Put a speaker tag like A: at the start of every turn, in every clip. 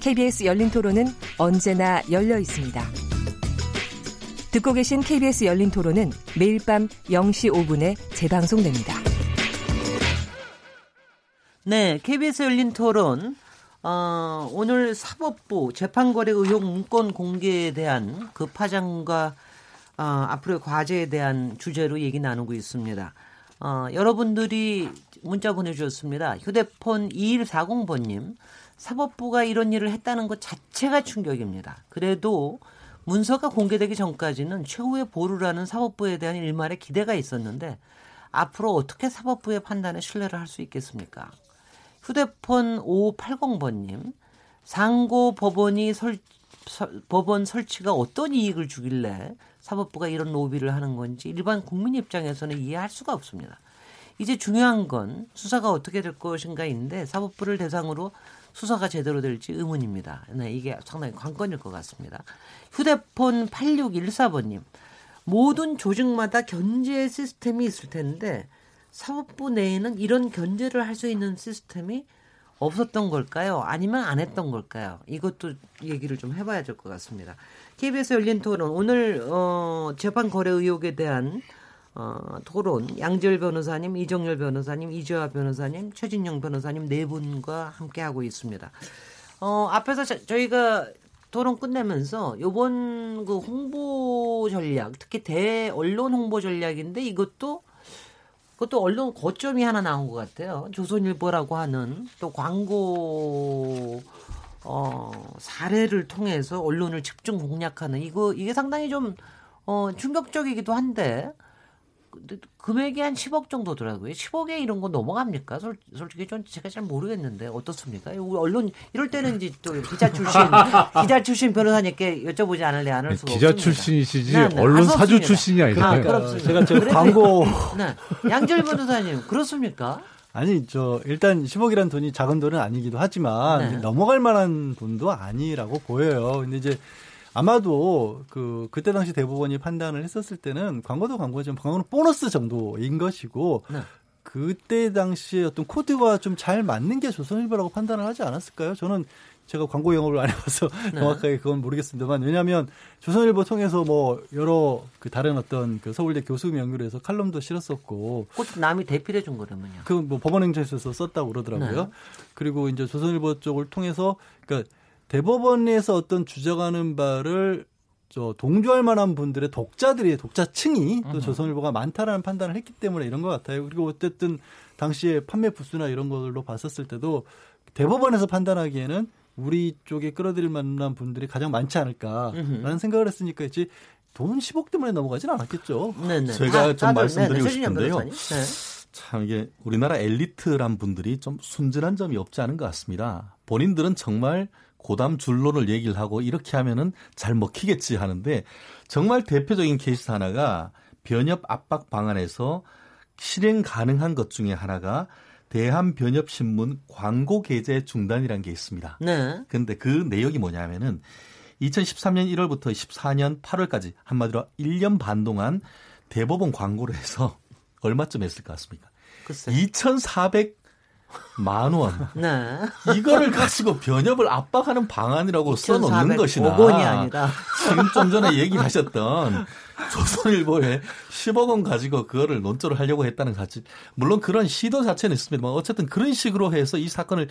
A: KBS 열린 토론은 언제나 열려 있습니다. 듣고 계신 KBS 열린 토론은 매일 밤 0시 5분에 재방송됩니다.
B: 네, KBS 열린 토론. 어, 오늘 사법부 재판거래 의혹 문건 공개에 대한 그 파장과 어, 앞으로의 과제에 대한 주제로 얘기 나누고 있습니다. 어, 여러분들이 문자 보내주셨습니다. 휴대폰 2140번님. 사법부가 이런 일을 했다는 것 자체가 충격입니다. 그래도 문서가 공개되기 전까지는 최후의 보루라는 사법부에 대한 일말의 기대가 있었는데 앞으로 어떻게 사법부의 판단에 신뢰를 할 수 있겠습니까? 휴대폰 5580번님, 상고 법원이 설, 설, 법원 설치가 어떤 이익을 주길래 사법부가 이런 로비를 하는 건지 일반 국민 입장에서는 이해할 수가 없습니다. 이제 중요한 건 수사가 어떻게 될 것인가인데 사법부를 대상으로 수사가 제대로 될지 의문입니다. 네, 이게 상당히 관건일 것 같습니다. 휴대폰 8614번님. 모든 조직마다 견제 시스템이 있을 텐데 사법부 내에는 이런 견제를 할 수 있는 시스템이 없었던 걸까요? 아니면 안 했던 걸까요? 이것도 얘기를 좀 해봐야 될 것 같습니다. KBS 열린 토론 오늘 어, 재판 거래 의혹에 대한 어, 토론 양지열 변호사님, 이정열 변호사님, 이재화 변호사님, 최진영 변호사님 네 분과 함께 하고 있습니다. 어, 앞에서 저, 저희가 토론 끝내면서 요번 그 홍보 전략, 특히 대 언론 홍보 전략인데 이것도 그것도 언론 거점이 하나 나온 것 같아요. 조선일보라고 하는 또 광고 어, 사례를 통해서 언론을 집중 공략하는 이거 이게 상당히 좀 어, 충격적이기도 한데 금액이 한 10억 정도 더라고요. 10억에 이런 거 넘어갑니까? 솔, 솔직히 좀 제가 잘 모르겠는데 어떻습니까? 언론 이럴 때는 이제 또 기자 출신 기자 출신 변호사님께 여쭤보지 않을래 않을 수가
C: 기자
B: 없습니다.
C: 출신이시지
B: 네, 네.
C: 언론
B: 아,
C: 사주. 출신이 아니잖아요.
B: 아, 그렇습니다.
D: 제가 저 광고
B: 네. 양절 변호사님 그렇습니까?
D: 아니 저 일단 10억이란 돈이 작은 돈은 아니기도 하지만
B: 네.
D: 넘어갈 만한 돈도 아니라고 보여요. 근데 이제 아마도 그 그때 당시 대법원이 판단을 했었을 때는 광고도 광고지만 광고는 보너스 정도인 것이고
B: 네.
D: 그때 당시에 어떤 코드가 좀잘 맞는 게 조선일보라고 판단을 하지 않았을까요? 저는 제가 광고 영업을 안 해봐서
B: 네.
D: 정확하게 그건 모르겠습니다만 왜냐하면 조선일보 통해서 뭐 여러 그 다른 어떤 그 서울대 교수 명의로 해서 칼럼도 실었었고
B: 그것도 남이 대필해 준 거라면요.
D: 그 뭐 법원행정에서 썼다고 그러더라고요.
B: 네.
D: 그리고 이제 조선일보 쪽을 통해서 그러니까 대법원에서 어떤 주장하는 바를 저 동조할 만한 분들의 독자들이 독자층이 또 조선일보가 많다라는 판단을 했기 때문에 이런 것 같아요. 그리고 어쨌든 당시에 판매 부수나 이런 걸로 봤었을 때도 대법원에서 판단하기에는 우리 쪽에 끌어들일 만한 분들이 가장 많지 않을까라는. 생각을 했으니까 이제 돈 10억 때문에 넘어가진 않았겠죠.
B: 네네.
E: 제가 좀
B: 다들,
E: 말씀드리고
B: 네네.
E: 싶은데요.
B: 네.
E: 참 이게 우리나라 엘리트란 분들이 좀 순진한 점이 없지 않은 것 같습니다. 본인들은 정말 고담 줄론을 얘기를 하고 이렇게 하면은 잘 먹히겠지 하는데 정말 대표적인 케이스 하나가 변협 압박 방안에서 실행 가능한 것 중에 하나가 대한변협신문 광고 게재 중단이라는 게 있습니다.
B: 네.
E: 근데 그 내역이 뭐냐면은 2013년 1월부터 14년 8월까지 한마디로 1년 반 동안 대법원 광고를 해서 얼마쯤 했을 것 같습니까?
B: 글쎄.
E: 2,400 만 원.
B: 네.
E: 이거를 가지고 변협을 압박하는 방안이라고 써놓는 것이나
B: 5번이 아니라.
E: 지금 좀 전에 얘기하셨던 조선일보에 10억 원 가지고 그거를 논조를 하려고 했다는 사실 물론 그런 시도 자체는 있습니다만 어쨌든 그런 식으로 해서 이 사건을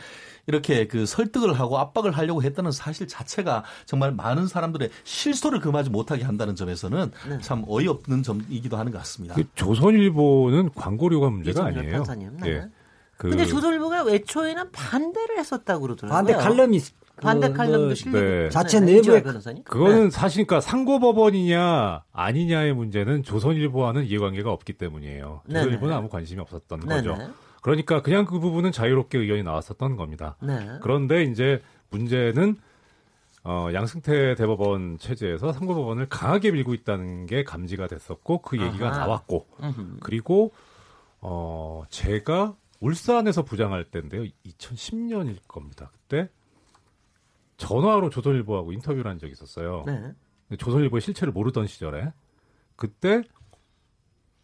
E: 이렇게 그 설득을 하고 압박을 하려고 했다는 사실 자체가 정말 많은 사람들의 실소를 금하지 못하게 한다는 점에서는
B: 네.
E: 참 어이없는 점이기도 하는 것 같습니다.
C: 그 조선일보는 광고료가 문제가 아니에요.
B: 판사님. 네.
C: 예. 그
B: 근데 조선일보가 애초에는 반대를 했었다고 그러더라고요.
F: 반대 칼럼이
B: 반대
F: 그,
B: 칼럼도
F: 그
B: 실리고
C: 네.
F: 자체
B: 네,
F: 내부에
B: 변호사님.
C: 그거는 사실 그러니까 상고법원이냐 아니냐의 문제는 조선일보와는 이해관계가 없기 때문이에요.
B: 네네.
C: 조선일보는 아무 관심이 없었던
B: 네.
C: 거죠. 그러니까 그냥 그 부분은 자유롭게 의견이 나왔었던 겁니다.
B: 네.
C: 그런데 이제 문제는 어, 양승태 대법원 체제에서 상고법원을 강하게 밀고 있다는 게 감지가 됐었고 그 얘기가
B: 아하.
C: 나왔고
B: 음흠.
C: 그리고 어 제가 울산에서 부장할 때인데요. 2010년일 겁니다. 그때 전화로 조선일보하고 인터뷰를 한 적이 있었어요.
B: 네.
C: 조선일보의 실체를 모르던 시절에 그때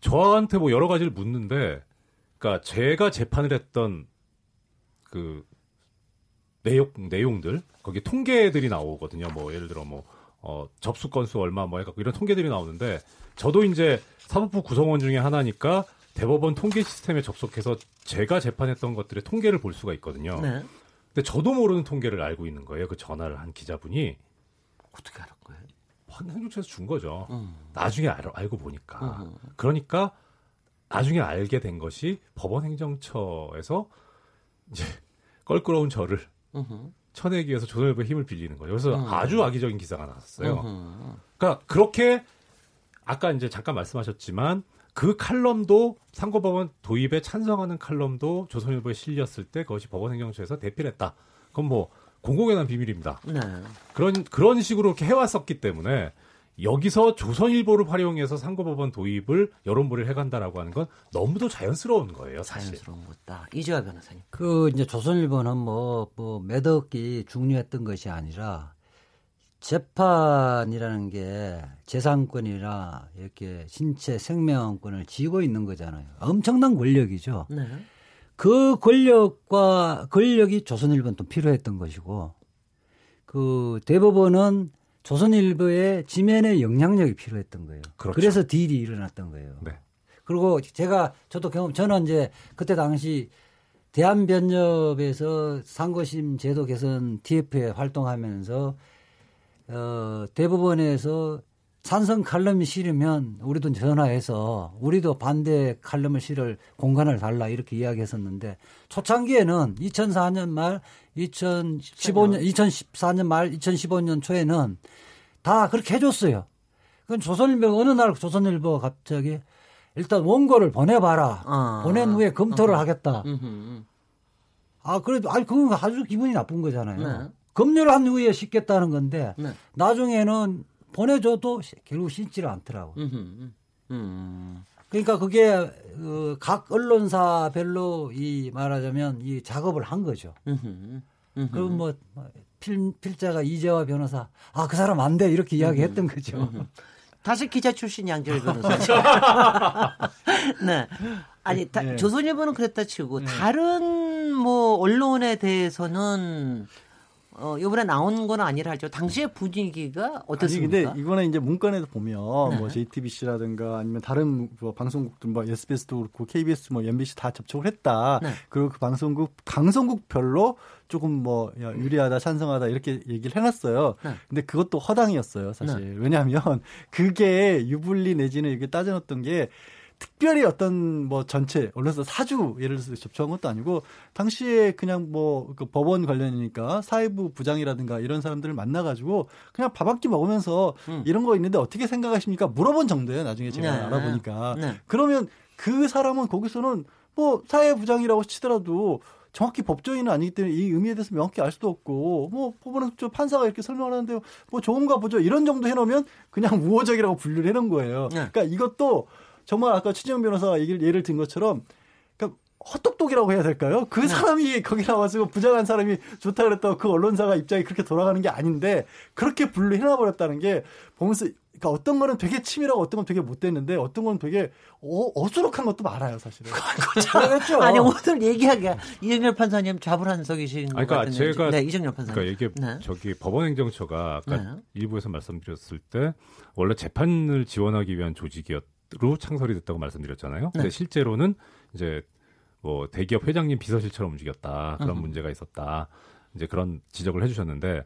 C: 저한테 뭐 여러 가지를 묻는데 그러니까 제가 재판을 했던 그 내용 내용들 거기 통계들이 나오거든요. 뭐 예를 들어 뭐 어, 접수 건수 얼마 뭐 해갖고 이런 통계들이 나오는데 저도 이제 사법부 구성원 중에 하나니까 대법원 통계 시스템에 접속해서 제가 재판했던 것들의 통계를 볼 수가 있거든요.
B: 네.
C: 근데 저도 모르는 통계를 알고 있는 거예요. 그 전화를 한 기자분이
B: 어떻게 알은 거예요?
C: 행정처에서 준 거죠.
B: 음.
C: 나중에 알, 알고 보니까.
B: 음.
C: 그러니까 나중에 알게 된 것이 법원 행정처에서 이제 껄끄러운 저를
B: 음흠.
C: 쳐내기 위해서 조선일보의 힘을 빌리는 거예요. 그래서
B: 음.
C: 아주 악의적인 기사가 나왔어요. 그러니까 그렇게 아까 이제 잠깐 말씀하셨지만 그 칼럼도 상고법원 도입에 찬성하는 칼럼도 조선일보에 실렸을 때 그것이 법원 행정처에서 대피를 했다. 그건 뭐 공공에 대한 비밀입니다.
B: 네.
C: 그런 그런 식으로 이렇게 해왔었기 때문에 여기서 조선일보를 활용해서 상고법원 도입을 여론몰이를 해간다라고 하는 건 너무도 자연스러운 거예요, 사실.
B: 자연스러운 것다. 이재화 변호사님.
F: 그 이제 조선일보는 뭐, 뭐 매덕이 중요했던 것이 아니라 재판이라는 게 재산권이나 이렇게 신체 생명권을 쥐고 있는 거잖아요. 엄청난 권력이죠.
B: 네.
F: 그 권력과 권력이 조선일보는 또 필요했던 것이고 그 대법원은 조선일보의 지면의 영향력이 필요했던 거예요.
C: 그렇죠.
F: 그래서 딜이 일어났던 거예요.
C: 네.
F: 그리고 제가 저도 경험 저는 이제 그때 당시 대한변협에서 상고심 제도 개선 TF에 활동하면서 어 대법원에서 찬성 칼럼이 싫으면 우리도 전화해서 우리도 반대 칼럼을 실을 공간을 달라 이렇게 이야기했었는데 초창기에는 2004년 말 2015년 2014년 말 2015년 초에는 다 그렇게 해줬어요. 그건 조선일보 어느 날 조선일보 갑자기 일단 원고를 보내봐라.
B: 아.
F: 보낸 후에 검토를 하겠다.
B: 음흠.
F: 아 그래도 아니 그건 아주 기분이 나쁜 거잖아요.
B: 네.
F: 검열을 한 후에 씻겠다는 건데
B: 네.
F: 나중에는 보내줘도 시- 결국 씻지를 않더라고.
B: 음흠. 음.
F: 그러니까 그게 어, 각 언론사별로 이 말하자면 이 작업을 한 거죠.
B: 음흠. 음흠.
F: 그럼 뭐 필, 필자가 이재화 변호사 아 그 사람 안 돼 이렇게 이야기했던 거죠.
B: 다시 기자 출신 양재열 변호사님. 네. 아니, 다,
F: 네.
B: 조선일보는 그랬다 치고 다른 뭐 언론에 대해서는 어, 이번에 나온 건 아니라 하죠. 당시의 분위기가
D: 아니
B: 어떻습니까?
D: 근데 이거는 이제 문건에도 보면
B: 네.
D: 뭐 JTBC라든가 아니면 다른 뭐 방송국들 뭐 SBS도 그렇고 KBS 뭐 MBC 다 접촉을 했다.
B: 네.
D: 그리고 그 방송국 방송국별로 조금 뭐 야, 유리하다 찬성하다 이렇게 얘기를 해놨어요.
B: 네.
D: 근데 그것도 허당이었어요 사실. 왜냐하면 그게 유불리 내지는 이게 따져놓던 게 특별히 어떤 뭐 전체 언론사 사주 예를 들어서 접촉한 것도 아니고 당시에 그냥 뭐 그 법원 관련이니까 사회부 부장이라든가 이런 사람들을 만나가지고 그냥 밥 한 끼 먹으면서
B: 음.
D: 이런 거 있는데 어떻게 생각하십니까 물어본 정도예요 나중에 제가
B: 네.
D: 알아보니까
B: 네.
D: 그러면 그 사람은 거기서는 뭐 사회부장이라고 치더라도 정확히 법조인은 아니기 때문에 이 의미에 대해서 명확히 알 수도 없고 뭐 법원에서 저 판사가 이렇게 설명을 하는데 뭐 좋은가 보죠 이런 정도 해놓으면 그냥 우호적이라고 분류를 해놓은 거예요.
B: 네.
D: 그러니까 이것도 정말 아까 최지영 변호사가 얘기를 예를 든 것처럼 그러니까 헛똑똑이라고 해야 될까요? 그 사람이 거기 나와서 부장한 사람이 좋다 그랬다고 그 언론사가 입장이 그렇게 돌아가는 게 아닌데 그렇게 분류해놔 버렸다는 게 보면서 그러니까 어떤 거는 되게 치밀하고 어떤 건 되게 못됐는데 어떤 건 되게 어, 어수룩한 것도 많아요 사실은.
F: 그렇죠.
B: 아니 오늘 얘기하기가 이정열 판사님
C: 아니, 그러니까
B: 같은데.
C: 제가-
B: 네, 이정열 판사님.
C: 그러니까 이게
B: 네.
C: 저기 법원 행정처가 아까
B: 네.
C: 일부에서 말씀드렸을 때 원래 재판을 지원하기 위한 조직이었 로 창설이 됐다고 말씀드렸잖아요. 근데
B: 네.
C: 실제로는 이제 뭐 대기업 회장님 비서실처럼 움직였다 그런
B: 음흠.
C: 문제가 있었다 이제 그런 지적을 해주셨는데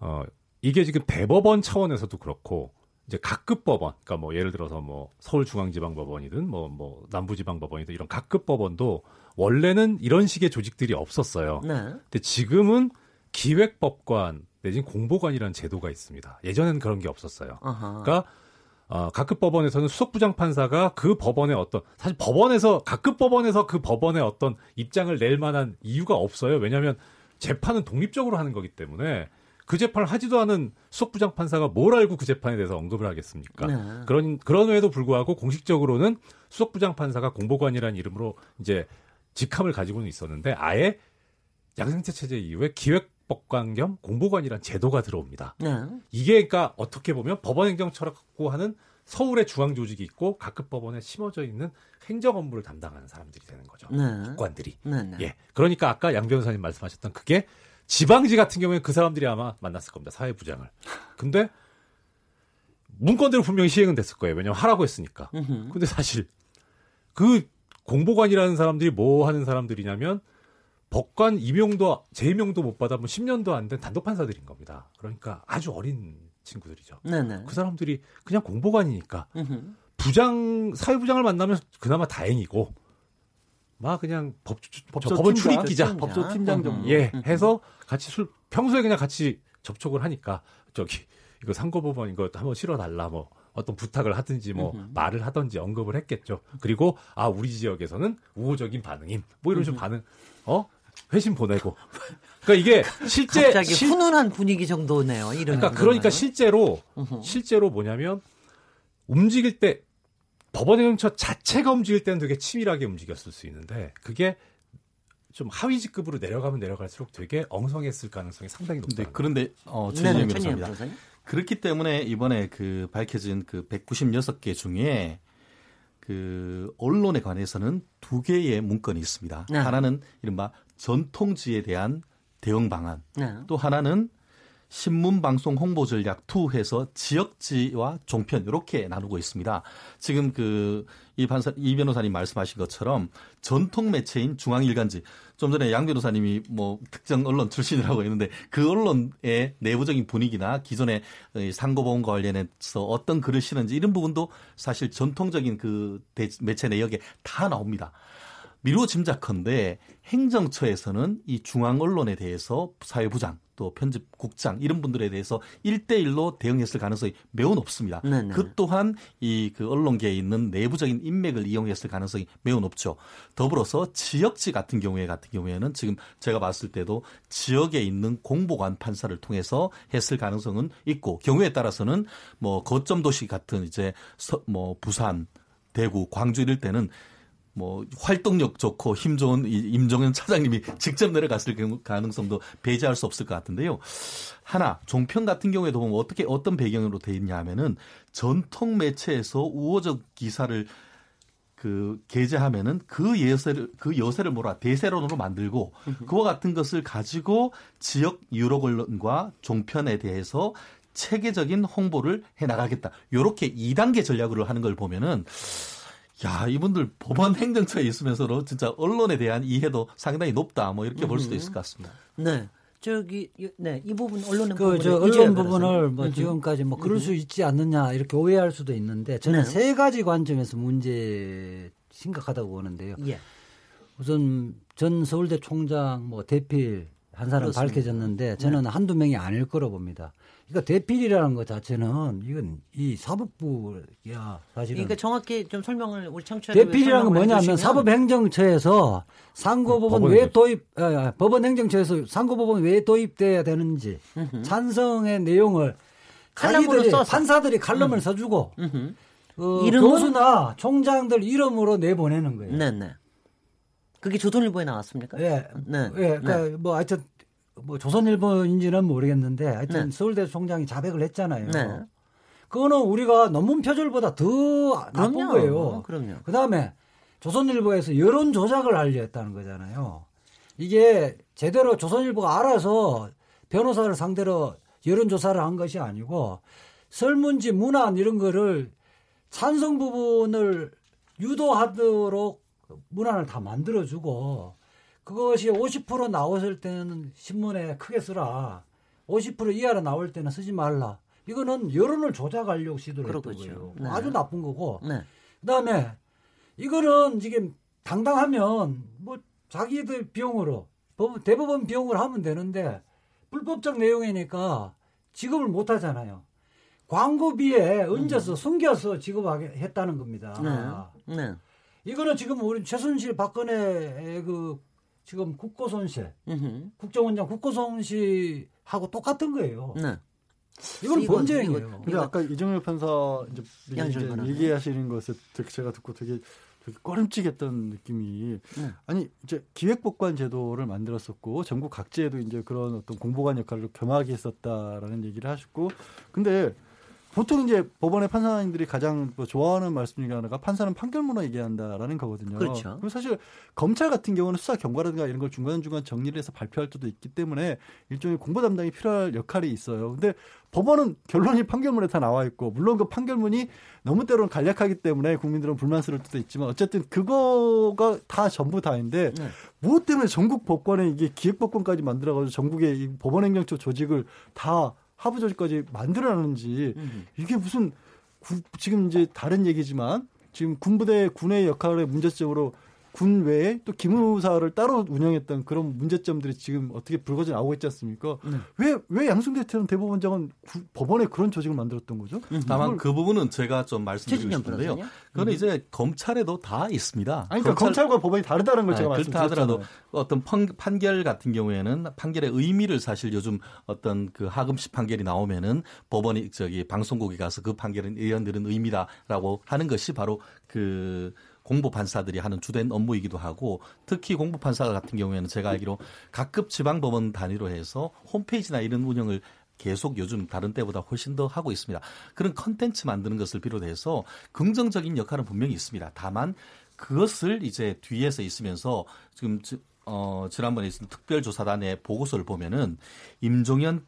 C: 어 이게 지금 대법원 차원에서도 그렇고 이제 각급 법원, 그러니까 뭐 예를 들어서 뭐 서울중앙지방법원이든 뭐뭐 남부지방법원이든 이런 각급 법원도 원래는 이런 식의 조직들이 없었어요.
B: 네.
C: 근데 지금은 기획법관 내지는 공보관이라는 제도가 있습니다. 예전에는 그런 게 없었어요.
B: 어허.
C: 그러니까 어, 각급 법원에서는 수석 부장 판사가 그 법원의 어떤 사실 법원에서 각급 법원에서 그 법원의 어떤 입장을 낼 만한 이유가 없어요. 왜냐하면 재판은 독립적으로 하는 거기 때문에 그 재판을 하지도 않은 수석 부장 판사가 뭘 알고 그 재판에 대해서 언급을 하겠습니까?
B: 네.
C: 그런 그런에도 불구하고 공식적으로는 수석 부장 판사가 공보관이라는 이름으로 이제 직함을 가지고는 있었는데 아예 양생태 체제 이후에 기획 법관 겸 공보관이라는 제도가 들어옵니다.
B: 네.
C: 이게 그러니까 어떻게 보면 법원 행정처라고 하는 서울의 중앙 조직이 있고 각급 법원에 심어져 있는 행정 업무를 담당하는 사람들이 되는 거죠.
B: 네.
C: 법관들이.
B: 네. 네.
C: 예. 그러니까 아까 양 변호사님 말씀하셨던 그게 지방지 같은 경우에 그 사람들이 아마 만났을 겁니다. 사회부장을. 근데 문건대로 분명히 시행은 됐을 거예요. 왜냐면 하라고 했으니까. 근데 사실 그 공보관이라는 사람들이 뭐 하는 사람들이냐면 법관 임용도 재임용도 못 받아 뭐 10년도 안 된 단독 판사들인 겁니다. 그러니까 아주 어린 친구들이죠.
B: 네네.
C: 그 사람들이 그냥 공보관이니까
B: 음흠.
C: 부장 사회부장을 만나면 그나마 다행이고 막 그냥 법, 법원
D: 팀장,
C: 출입기자.
D: 법조 팀장 정도.
C: 예
B: 음.
C: 해서 같이 술 평소에 그냥 같이 접촉을 하니까 저기 이거 상고법원 이거 한번 실어달라 뭐 어떤 부탁을 하든지 뭐
B: 음흠.
C: 말을 하든지 언급을 했겠죠. 그리고 아 우리 지역에서는 우호적인 반응임 뭐 이런 식으로 반응 어 회신 보내고 그러니까 이게 실제
B: 갑자기
C: 실-
B: 훈훈한 분위기 정도네요. 이런
C: 그러니까 그러니까. 실제로. 실제로 뭐냐면 움직일 때 법원행정처 자체가 움직일 때는 되게 치밀하게 움직였을 수 있는데 그게 좀 하위 직급으로 내려가면 내려갈수록 되게 엉성했을 가능성이 상당히
E: 네,
C: 높다.
E: 그런데 어,
B: 네네,
E: 최진영
B: 천희영
E: 변호사입니다.
B: 변호사님.
E: 그렇기 때문에 이번에 그 밝혀진 그 196개 중에 그 언론에 관해서는 두 개의 문건이 있습니다.
B: 네.
E: 하나는 이른바 전통지에 대한 대응 방안,
B: 네.
E: 또 하나는 신문 방송 홍보 전략 2 해서 지역지와 종편 이렇게 나누고 있습니다. 지금 그 이 판사 이 변호사님 말씀하신 것처럼 전통 매체인 중앙 일간지 좀 전에 양 변호사님이 뭐 특정 언론 출신이라고 했는데 그 언론의 내부적인 분위기나 기존의 이 상고보험과 관련해서 어떤 글을 쓰는지 이런 부분도 사실 전통적인 그 대- 매체 내역에 다 나옵니다. 미루어 짐작컨대 행정처에서는 이 중앙 언론에 대해서 사회부장 또 편집국장 이런 분들에 대해서 일대일로 대응했을 가능성이 매우 높습니다.
B: 네네.
E: 그 또한 이 그 언론계에 있는 내부적인 인맥을 이용했을 가능성이 매우 높죠. 더불어서 지역지 같은 경우에 같은 경우에는 지금 제가 봤을 때도 지역에 있는 공보관 판사를 통해서 했을 가능성은 있고 경우에 따라서는 뭐 거점 도시 같은 이제 서, 뭐 부산 대구, 광주 이럴 때는 뭐 활동력 좋고 힘 좋은 이 임종현 차장님이 직접 내려갔을 경우 가능성도 배제할 수 없을 것 같은데요. 하나 종편 같은 경우에도 보면 어떻게 어떤 배경으로 돼 있냐 하면은 전통 매체에서 우호적 기사를 그 게재하면은 그 예세를 그 여세를 뭐라 대세론으로 만들고 그와 같은 것을 가지고 지역 유럽 언론과 종편에 대해서 체계적인 홍보를 해 나가겠다. 요렇게 2단계 전략으로 하는 걸 보면은 야, 이분들 법원 행정처에 있으면서도 진짜 언론에 대한 이해도 상당히 높다. 뭐 이렇게 볼 수도 있을 것 같습니다.
B: 네. 저기 네, 이 부분 언론은
F: 그 저 언론. 부분을 뭐
B: 음흠.
F: 지금까지 뭐 그럴 수 있지 않느냐 이렇게 오해할 수도 있는데 저는
B: 네.
F: 세 가지 관점에서 문제 심각하다고 보는데요.
B: 예.
F: 우선 전 서울대 총장 뭐 대필 한 사람
B: 그렇습니다.
F: 밝혀졌는데 저는 한두 명이 아닐 거로 봅니다. 그러니까 대필이라는 것 자체는 이건 이 사법부야 사실은
B: 그러니까 정확히 좀 설명을 우리 청취자들
F: 대필이라는 건 뭐냐면 사법행정처에서 상고법원
C: 법원
F: 왜 도입, 아, 아, 법원행정처에서 상고법원 왜 도입돼야 되는지 찬성의 내용을
B: 칼럼으로 써서.
F: 판사들이 칼럼을 써주고
B: 음흠.
F: 어, 교수나 총장들 이름으로 내보내는 거예요.
B: 네, 네. 그게 조선일보에 나왔습니까?
F: 예,
B: 네.
F: 예, 그러니까 뭐 하여튼 뭐 조선일보인지는 모르겠는데 하여튼
B: 네.
F: 서울대 총장이 자백을 했잖아요.
B: 네.
F: 그거는 우리가 논문 표절보다 더 나쁜
B: 그럼요.
F: 거예요.
B: 그럼요.
F: 그 다음에 조선일보에서 여론 조작을 하려 했다는 거잖아요. 이게 제대로 조선일보가 알아서 변호사를 상대로 여론조사를 한 것이 아니고 설문지 문안 이런 거를 찬성 부분을 유도하도록 문안을 다 만들어주고 그것이 50% 나왔을 때는 신문에 크게 쓰라. 50% 이하로 나올 때는 쓰지 말라. 이거는 여론을 조작하려고 시도를 했던. 거예요.
B: 네.
F: 아주 나쁜 거고.
B: 네.
F: 그다음에 이거는 지금 당당하면 뭐 자기들 비용으로 법- 대법원 비용으로 하면 되는데 불법적 내용이니까 지급을 못 하잖아요. 광고비에 얹어서 숨겨서 지급하게 했다는 겁니다.
B: 네. 네.
F: 이거는 지금 우리 최순실 박근혜 그 지금 국고손실. 국정원장 국고손실하고 똑같은 거예요.
B: 네.
F: 이건.
B: 이거,
D: 근데 아까 이정열 판사 이제, 이제. 얘기하시는 것을 되게 제가 듣고 되게 되게 꺼림칙했던 느낌이
B: 네.
D: 아니 이제 기획복권 제도를 만들었었고 전국 각지에도 이제 그런 어떤 공보관 역할을 겸하게 했었다라는 얘기를 하셨고 근데 보통 이제 법원의 판사님들이 가장 뭐 좋아하는 말씀 중에 하나가 판사는 판결문을 얘기한다라는 거거든요.
B: 그렇죠.
D: 그리고 사실 검찰 같은 경우는 수사 경과라든가 이런 걸 중간중간 정리를 해서 발표할 때도 있기 때문에 일종의 공보 담당이 필요할 역할이 있어요. 근데 법원은 결론이 판결문에 다 나와 있고 물론 그 판결문이 너무 때로는 간략하기 때문에 국민들은 불만스러울 때도 있지만 어쨌든 그거가 다 전부 다인데
B: 네.
D: 무엇 때문에 전국 법관에 이게 기획법권까지 만들어가지고 전국의 이 법원행정처 조직을 다 하부 조직까지 만들어놨는지. 이게 무슨 구- 지금 이제 다른 얘기지만 지금 군부대 군의 역할에 문제점으로 군 외에 또 기무사를 따로 운영했던 그런 문제점들이 지금 어떻게 불거져 나오고 있지 않습니까?
B: 네.
D: 왜, 왜 양승태 대법원장은 구- 법원에 그런 조직을 만들었던 거죠?
E: 다만 그 부분은 제가 좀 말씀드리고 싶은데요.
B: 변호사님?
E: 그건 이제 검찰에도 다 있습니다.
D: 아니, 그러니까 검찰, 과 법원이 다르다는 걸 제가
E: 아, 그렇다 하더라도
D: 말씀드렸잖아요.
E: 어떤 판, 판결 같은 경우에는 판결의 의미를 사실 요즘 어떤 그 하금식 판결이 나오면은 법원이 저기 방송국에 가서 그 판결은 의원들은 의미다라고 하는 것이 바로 그 공보 판사들이 하는 주된 업무이기도 하고 특히 공보 판사 같은 경우에는 제가 알기로 각급 지방 법원 단위로 해서 홈페이지나 이런 운영을 계속 요즘 다른 때보다 훨씬 더 하고 있습니다. 그런 컨텐츠 만드는 것을 비롯해서 긍정적인 역할은 분명히 있습니다. 다만 그것을 이제 뒤에서 있으면서 지금 지- 어 지난번에 있었던 특별조사단의 보고서를 보면은 임종현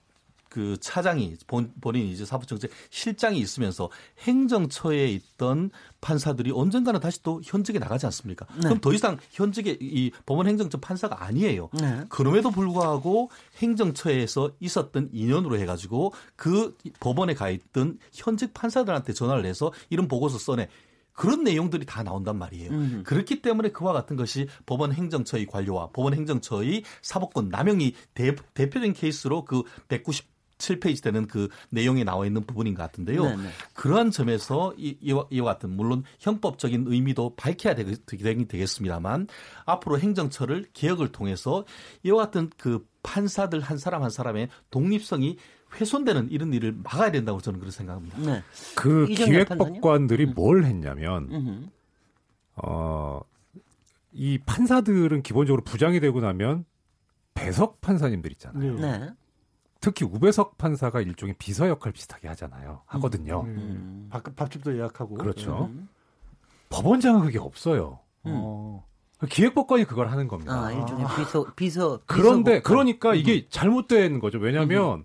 E: 그 차장이 본, 본인이 이제 사법정책 실장이 있으면서 행정처에 있던 판사들이 언젠가는 다시 또 현직에 나가지 않습니까? 그럼 더 이상 현직에 이 법원 행정처 판사가 아니에요.
B: 네.
E: 그럼에도 불구하고 행정처에서 있었던 인연으로 해가지고 그 법원에 가 있던 현직 판사들한테 전화를 해서 이런 보고서 써내. 그런 내용들이 다 나온단 말이에요.
B: 음.
E: 그렇기 때문에 그와 같은 것이 법원 행정처의 관료와 법원 행정처의 사법권 남용이 대, 대표적인 케이스로 그 197페이지 되는 그 내용에 나와 있는 부분인 것 같은데요.
B: 네네.
E: 그러한 점에서 이, 이와, 이와 같은 물론 형법적인 의미도 밝혀야 되긴 되겠습니다만 앞으로 행정처를 개혁을 통해서 이와 같은 그 판사들 한 사람 한 사람의 독립성이 훼손되는 이런 일을 막아야 된다고 저는 그렇게 생각합니다.
B: 네.
C: 그 기획법관들이 뭘 했냐면
B: 음흠.
C: 어, 이 판사들은 기본적으로 부장이 되고 나면 배석 판사님들 있잖아요.
B: 네.
C: 특히 우배석 판사가 일종의 비서 역할 비슷하게 하잖아요. 하거든요.
B: 음.
D: 밥, 밥집도 예약하고.
C: 그렇죠.
B: 음.
C: 법원장은 그게 없어요.
B: 음.
D: 어.
C: 기획법관이 그걸 하는 겁니다.
B: 아, 일종의 비서 비서
C: 그런데
B: 비서국가.
C: 그러니까 이게 잘못된 거죠. 왜냐하면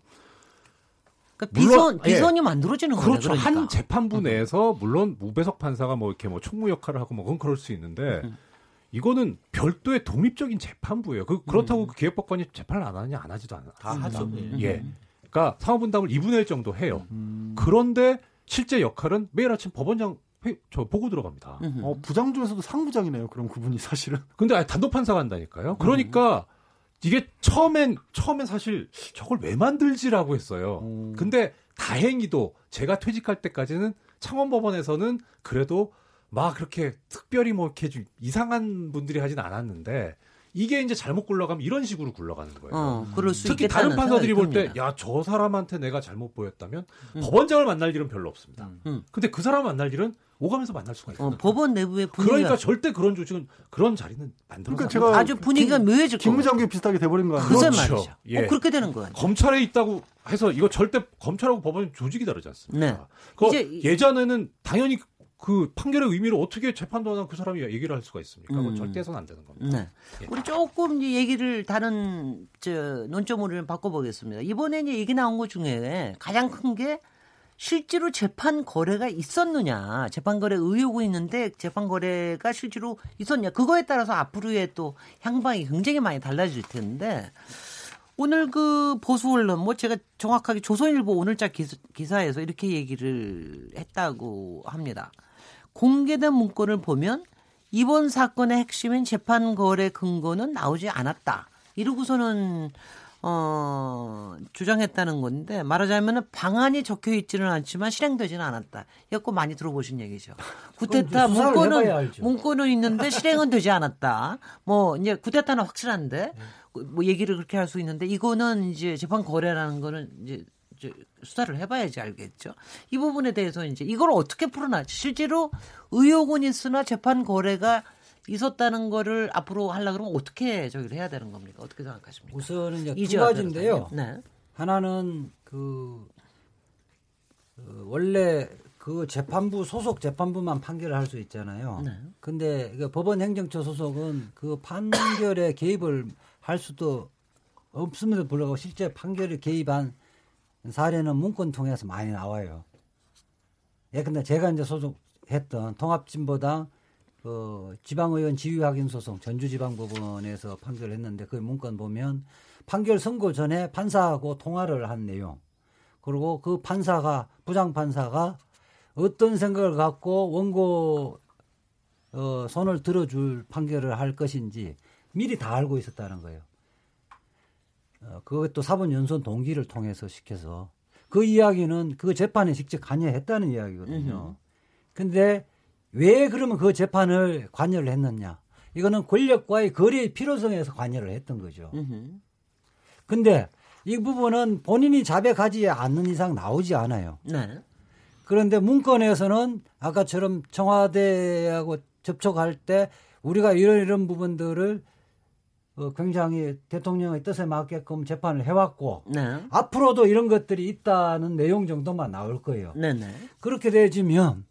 B: 그러니까 비서
C: 물론, 예.
B: 비선이 만들어지는 거예요.
C: 그렇죠.
B: 그러니까.
C: 한 재판부 내에서 물론 우배석 판사가 뭐 이렇게 뭐 총무 역할을 하고 뭐 그건 그럴 수 있는데
B: 음.
C: 이거는 별도의 독립적인 재판부예요. 그 그렇다고 그 기획법관이 재판을 안 하느냐 안 하지도 않아.
E: 다 하죠. 예.
C: 예. 그러니까 상호분담을 2분의 1 정도 해요.
D: 음.
C: 그런데 실제 역할은 매일 아침 법원장 회, 저 보고 들어갑니다.
B: 음흠.
D: 어, 부장 중에서도 상부장이네요. 그럼 그분이 사실은.
C: 근데 아예 단독 판사가 한다니까요. 그러니까 이게 처음엔 처음엔 사실 저걸 왜 만들지라고 했어요.
D: 음.
C: 근데 다행히도 제가 퇴직할 때까지는 창원법원에서는 그래도 막 그렇게 특별히 뭐 이렇게 좀 이상한 분들이 하진 않았는데 이게 이제 잘못 굴러가면 이런 식으로 굴러가는 거예요.
B: 어, 그럴 수
C: 특히 다른 판사들이 볼 때. 야 저 사람한테 내가 잘못 보였다면
B: 음.
C: 법원장을 만날 일은 별로 없습니다.
B: 음.
C: 근데 그 사람 만날 일은 오가면서 만날 수가 있어요.
B: 어, 법원 내부의 분위기가
C: 그러니까 절대 그런 조직은 그런 자리는 만들어서
D: 그러니까 제가
B: 아주 분위기가 묘해질 거예요.
D: 김부장교 비슷하게 돼버린 거 아니에요?
B: 그새
C: 그렇죠.
B: 말이죠.
C: 예.
B: 어, 그렇게 되는 거예요.
C: 검찰에 있다고 해서 이거 절대 검찰하고 법원 조직이 다르지 않습니까?
B: 네.
C: 그
B: 이제 이-
C: 예전에는 당연히 그 판결의 의미를 어떻게 재판도 안 하고 그 사람이 얘기를 할 수가 있습니까? 그건
B: 음.
C: 절대 해서는 안 되는 겁니다.
B: 네.
C: 예.
B: 우리 조금 얘기를 다른 저 논점으로 바꿔보겠습니다. 이번에 이제 얘기 나온 것 중에 가장 큰 게 실제로 재판 거래가 있었느냐, 재판 거래 의혹이 있는데 재판 거래가 실제로 있었냐, 그거에 따라서 앞으로의 또 향방이 굉장히 많이 달라질 텐데 오늘 그 보수 언론 뭐 제가 정확하게 조선일보 오늘자 기사, 기사에서 이렇게 얘기를 했다고 합니다. 공개된 문건을 보면 이번 사건의 핵심인 재판 거래 근거는 나오지 않았다. 이러고서는 어, 주장했다는 건데 말하자면 방안이 적혀 있지는 않지만 실행되지는 않았다. 이거 많이 들어보신 얘기죠. 구테타
F: 해봐야
B: 문건은. 문건은 있는데 실행은 되지 않았다. 뭐 이제 구테타는 확실한데 뭐 얘기를 그렇게 할 수 있는데 이거는 이제 재판 거래라는 거는 이제 수사를 해봐야지 알겠죠. 이 부분에 대해서 이제 이걸 어떻게 풀어나지? 실제로 의혹은 있으나 재판 거래가 있었다는 거를 앞으로 하려 그러면 어떻게 저기를 해야 되는 겁니까? 어떻게 생각하십니까?
F: 우선은 이제 두 가지인데요.
B: 네.
F: 하나는 그 어, 원래 그 재판부 소속 재판부만 판결을 할 수 있잖아요.
B: 네.
F: 근데 그 법원 행정처 소속은 그 판결에 개입을 할 수도 없음에도 불구하고 실제 판결에 개입한 사례는 문건 통해서 많이 나와요. 예, 근데 제가 이제 소속했던 통합진보당 그 지방의원 지휘확인 소송 전주지방법원에서 판결을 했는데 그 문건 보면 판결 선고 전에 판사하고 통화를 한 내용 그리고 그 판사가 부장 판사가 어떤 생각을 갖고 원고 어, 손을 들어줄 판결을 할 것인지 미리 다 알고 있었다는 거예요. 어, 그것도 사본 연수원 동기를 통해서 시켜서 그 이야기는 그 재판에 직접 관여했다는 이야기거든요. 근데 왜 그러면 그 재판을 관여를 했느냐? 이거는 권력과의 거리의 필요성에서 관여를 했던 거죠.
B: 음흠.
F: 근데 이 부분은 본인이 자백하지 않는 이상 나오지 않아요.
B: 네.
F: 그런데 문건에서는 아까처럼 청와대하고 접촉할 때 우리가 이런 이런 부분들을 어, 굉장히 대통령의 뜻에 맞게끔 재판을 해왔고
B: 네.
F: 앞으로도 이런 것들이 있다는 내용 정도만 나올 거예요.
B: 네네.
F: 그렇게 되어지면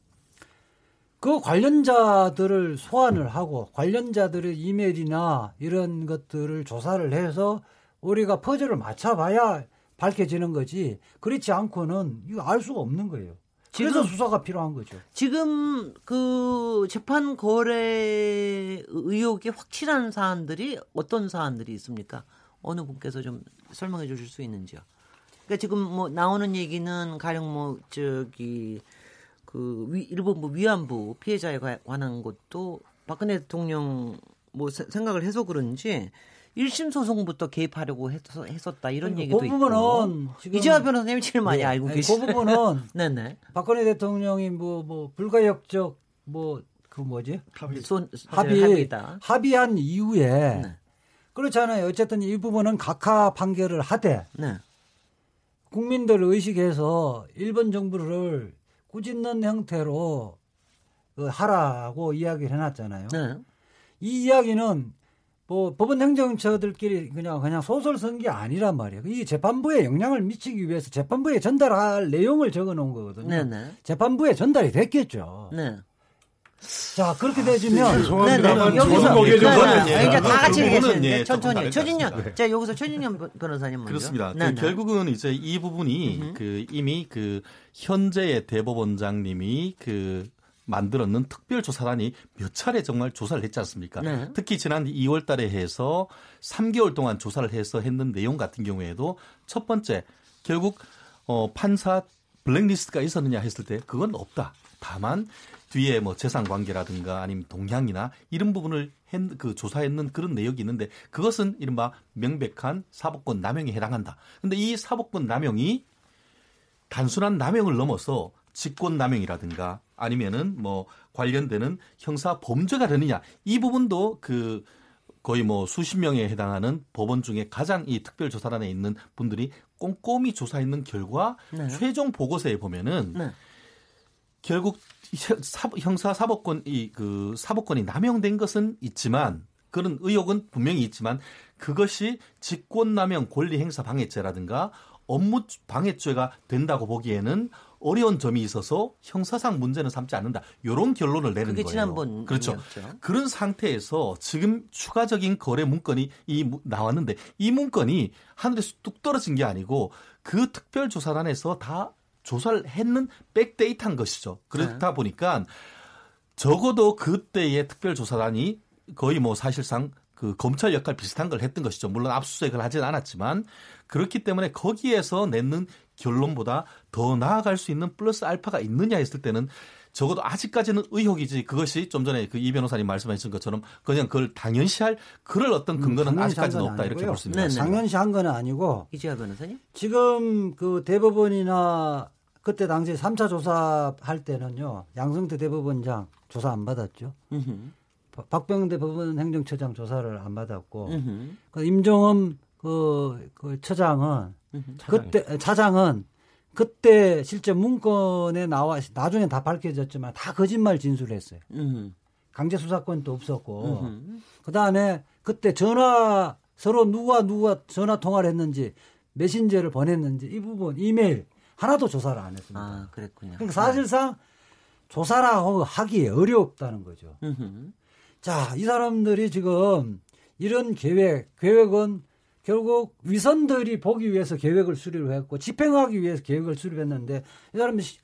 F: 그 관련자들을 소환을 하고 관련자들의 이메일이나 이런 것들을 조사를 해서 우리가 퍼즐을 맞춰봐야 밝혀지는 거지 그렇지 않고는 이거 알 수가 없는 거예요. 그래서
B: 지금-
F: 수사가 필요한 거죠.
B: 지금 그 재판 거래 의혹이 확실한 사안들이 어떤 사안들이 있습니까? 어느 분께서 좀 설명해 주실 수 있는지요? 그러니까 지금 뭐 나오는 얘기는 가령 뭐 저기 그 위, 일본부 위안부 피해자에 관- 관한 것도 박근혜 대통령 뭐 세- 생각을 해서 그런지 1심 소송부터 개입하려고 했, 했었다 이런
F: 그러니까
B: 얘기도
F: 그
B: 있고
F: 부분은 지금-
B: 이재화 변호사님이 제일 많이
F: 네.
B: 알고
F: 아니,
B: 계시죠.
F: 그 부분은
B: 네네.
F: 박근혜 대통령이 뭐 뭐 불가역적 뭐 그 뭐지
B: 손
F: 합의
B: 합의다.
F: 합의한 이후에
B: 네.
F: 그렇잖아요. 어쨌든 이 부분은 각하 판결을 하되
B: 네.
F: 국민들 의식해서 일본 정부를 꾸짖는 형태로 그 하라고 이야기를 해놨잖아요.
B: 네.
F: 이 이야기는 뭐 법원 행정처들끼리 그냥 그냥 소설 쓴 게 아니란 말이에요. 이 재판부에 영향을 미치기 위해서 재판부에 전달할 내용을 적어 놓은 거거든요.
B: 네네.
F: 재판부에 전달이 됐겠죠.
B: 네.
F: 자 그렇게 되면
C: 죄송합니다만
B: 네네. 여기서
C: 저는 거기에 좀
B: 네, 네.
E: 관련이
B: 이제 다 같이
E: 예, 조금
B: 천천히 최진영
E: 같습니다.
B: 자 여기서 최진영 변호사님 먼저
E: 그렇습니다. 그
B: 네네.
E: 결국은 이제 이 부분이
B: 음흠.
E: 그 이미 그 현재의 대법원장님이 그 만들었는 특별조사단이 몇 차례 정말 조사를 했지 않습니까?
B: 네.
E: 특히 지난 2월 달에 해서 3개월 동안 조사를 해서 했는 내용 같은 경우에도 첫 번째 결국 어 판사 블랙리스트가 있었느냐 했을 때 그건 없다. 다만 뒤에 뭐 재산 관계라든가 아니면 동향이나 이런 부분을 했, 그 조사했는 그런 내역이 있는데 그것은 이른바 명백한 사법권 남용에 해당한다. 근데 이 사법권 남용이 단순한 남용을 넘어서 직권 남용이라든가 아니면은 뭐 관련되는 형사 범죄가 되느냐 이 부분도 그 거의 뭐 수십 명에 해당하는 법원 중에 가장 이 특별조사단에 있는 분들이 꼼꼼히 조사했는 결과
B: 네.
E: 최종 보고서에 보면은
B: 네.
E: 결국 형사 사법권 이 그 사법권이 남용된 것은 있지만 그런 의혹은 분명히 있지만 그것이 직권남용 권리행사 방해죄라든가 업무 방해죄가 된다고 보기에는 어려운 점이 있어서 형사상 문제는 삼지 않는다. 이런 결론을 내는
B: 그게
E: 거예요.
B: 지난번
E: 그렇죠.
B: 얘기였죠.
E: 그런 상태에서 지금 추가적인 거래 문건이 이 무- 나왔는데 이 문건이 하늘에서 뚝 떨어진 게 아니고 그 특별조사단에서 다 조사를 했는 백데이터인 것이죠. 그렇다 보니까 적어도 그때의 특별조사단이 거의 뭐 사실상 그 검찰 역할 비슷한 걸 했던 것이죠. 물론 압수수색을 하진 않았지만 그렇기 때문에 거기에서 내는 결론보다 더 나아갈 수 있는 플러스 알파가 있느냐 했을 때는 적어도 아직까지는 의혹이지 그것이 좀 전에 그 이 변호사님 말씀하신 것처럼 그냥 그걸 당연시할 그럴 어떤 근거는
F: 음,
E: 아직까지는 없다 이렇게
F: 아니고요.
E: 볼수 있는
B: 네,
E: 것
B: 네.
E: 같습니다.
F: 당연시 한 건 아니고
B: 이재하 변호사님?
F: 지금 그 대법원이나 그때 당시 3차 조사할 때는요. 양승태 대법원장 조사 안 받았죠.
B: 음흠.
F: 박- 박병 대 법원 행정처장 조사를 안 받았고. 그 임종엄 그, 그 처장은
B: 음흠.
F: 그때 차장은 그때 실제 문건에 나와 나중에 다 밝혀졌지만 다 거짓말 진술했어요.
B: 음흠.
F: 강제 수사권도 없었고
B: 음흠.
F: 그다음에 그때 전화 서로 누가 누가 전화 통화를 했는지 메신저를 보냈는지 이 부분 이메일 하나도 조사를 안 했습니다.
B: 아, 그랬군요.
F: 그러니까 사실상 조사라고 하기 어렵다는 거죠.
B: 음흠.
F: 자, 이 사람들이 지금 이런 계획, 계획은 결국 위선들이 보기 위해서 계획을 수립을 했고 집행하기 위해서 계획을 수립했는데 이 사람이 시-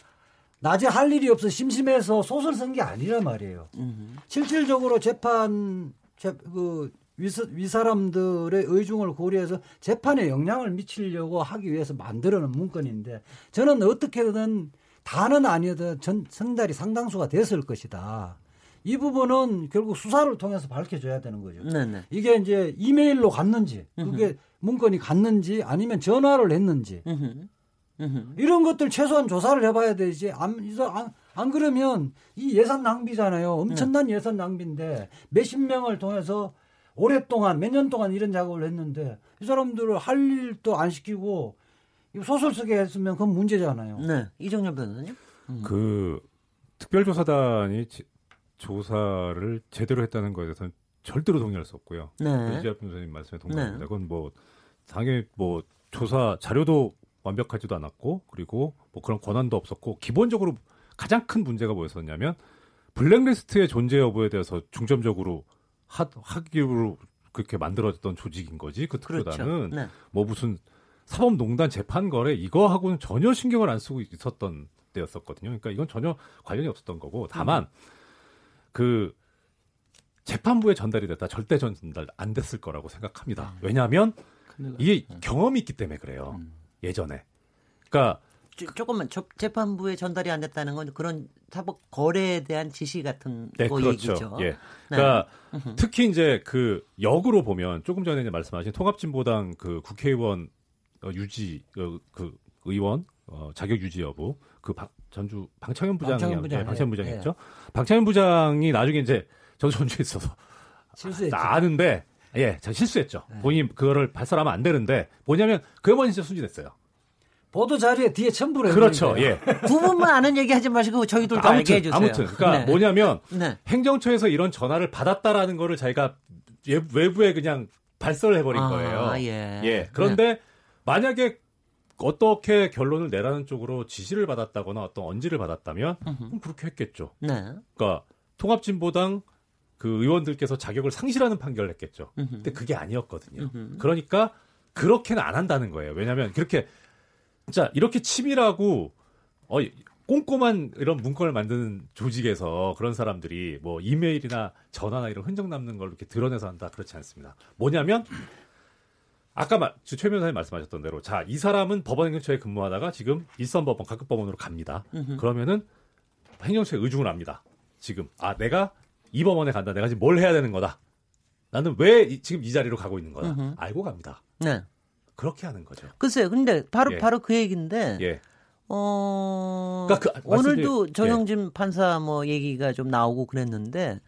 F: 낮에 할 일이 없어 심심해서 소설 쓴 게 아니란 말이에요.
B: 음흠.
F: 실질적으로 재판 재, 그 위사, 위사람들의 의중을 고려해서 재판에 영향을 미치려고 하기 위해서 만들어놓은 문건인데 저는 어떻게든 다는 아니어도 전 성달이 상당수가 됐을 것이다. 이 부분은 결국 수사를 통해서 밝혀줘야 되는 거죠.
B: 네네.
F: 이게 이제 이메일로 갔는지 그게 문건이 갔는지 아니면 전화를 했는지. 이런 것들 최소한 조사를 해봐야 되지. 안, 안, 안 그러면 이 예산 낭비잖아요. 엄청난 예산 낭비인데 몇십 명을 통해서 오랫동안 몇 년 동안 이런 작업을 했는데 이 사람들을 할 일도 안 시키고 소설 쓰게 했으면 그건 문제잖아요.
B: 네. 이정렬 변호사님?
C: 그 특별조사단이 지- 조사를 제대로 했다는 거에 대해서는 절대로 동의할 수 없고요.
B: 네.
C: 이재합 변호사님 말씀에 동의합니다.
B: 네.
C: 그건 뭐 당연히 뭐 조사 자료도 완벽하지도 않았고 그리고 뭐 그런 권한도 없었고 기본적으로 가장 큰 문제가 뭐였었냐면 블랙리스트의 존재 여부에 대해서 중점적으로 하, 하기로 그렇게 만들어졌던 조직인 거지 그
B: 그렇죠.
C: 특보다는
B: 네.
C: 뭐 무슨 사법농단 재판 거래 이거하고는 전혀 신경을 안 쓰고 있었던 때였었거든요. 그러니까 이건 전혀 관련이 없었던 거고 다만 그 재판부에 전달이 됐다 절대 전달 안 됐을 거라고 생각합니다. 왜냐하면 이게 경험이 있기 때문에 그래요. 예전에. 그러니까
B: 조- 조금만 저- 재판부에 전달이 안 됐다는 건 그런 사법 거래에 대한 지시 같은
C: 네,
B: 거
C: 그렇죠.
B: 얘기죠.
C: 예. 그러니까 특히 이제 그 역으로 보면 조금 전에 이제 말씀하신 통합진보당 그 국회의원 어, 유지 어, 그 의원 어, 자격 유지 여부 그 박, 전주 방창현 부장이
F: 방창현 부장,
C: 예, 방창현
F: 예,
C: 부장이었죠. 방창현 부장이 나중에 이제 저도 전주에 있어서
F: 실수했죠.
C: 아는데 예, 저 실수했죠.
F: 네.
C: 본인 그거를 발설하면 안 되는데 뭐냐면 그 어머니 진짜 순진했어요.
F: 보도 자료에 뒤에 첨부를
C: 그렇죠. 예.
B: 부분만 아는 얘기 하지 마시고 저희들도 알게
C: 아무튼
B: 해주세요.
C: 아무튼 그러니까
B: 네.
C: 뭐냐면
B: 네.
C: 행정처에서 이런 전화를 받았다라는 거를 자기가 예- 외부에 그냥 발설을 해버린
B: 아,
C: 거예요.
B: 예.
C: 그런데 만약에 어떻게 결론을 내라는 쪽으로 지시를 받았다거나 어떤 언지를 받았다면 그럼 그렇게 했겠죠.
B: 네.
C: 그러니까 통합진보당 그 의원들께서 자격을 상실하는 판결을 했겠죠. 근데 그게 아니었거든요. 그러니까 그렇게는 안 한다는 거예요. 왜냐하면 그렇게 진짜 이렇게 치밀하고 어 꼼꼼한 이런 문건을 만드는 조직에서 그런 사람들이 뭐 이메일이나 전화나 이런 흔적 남는 걸 이렇게 드러내서 한다 그렇지 않습니다. 뭐냐면 아까 마, 최 변호사님 말씀하셨던 대로 자 이 사람은 법원 행정처에 근무하다가 지금 일선 법원 각급 법원으로 갑니다. 그러면은 행정처에 의중을 합니다. 지금 아 내가 이 법원에 간다. 내가 지금 뭘 해야 되는 거다. 나는 왜 이- 지금 이 자리로 가고 있는 거다.
B: 음흠.
C: 알고 갑니다.
B: 네.
C: 그렇게 하는 거죠.
B: 글쎄요. 근데 바로
C: 예.
B: 바로 그 얘기인데
C: 예.
B: 어
C: 그러니까 그-
B: 오늘도 정영진 판사 뭐 얘기가 좀 나오고 그랬는데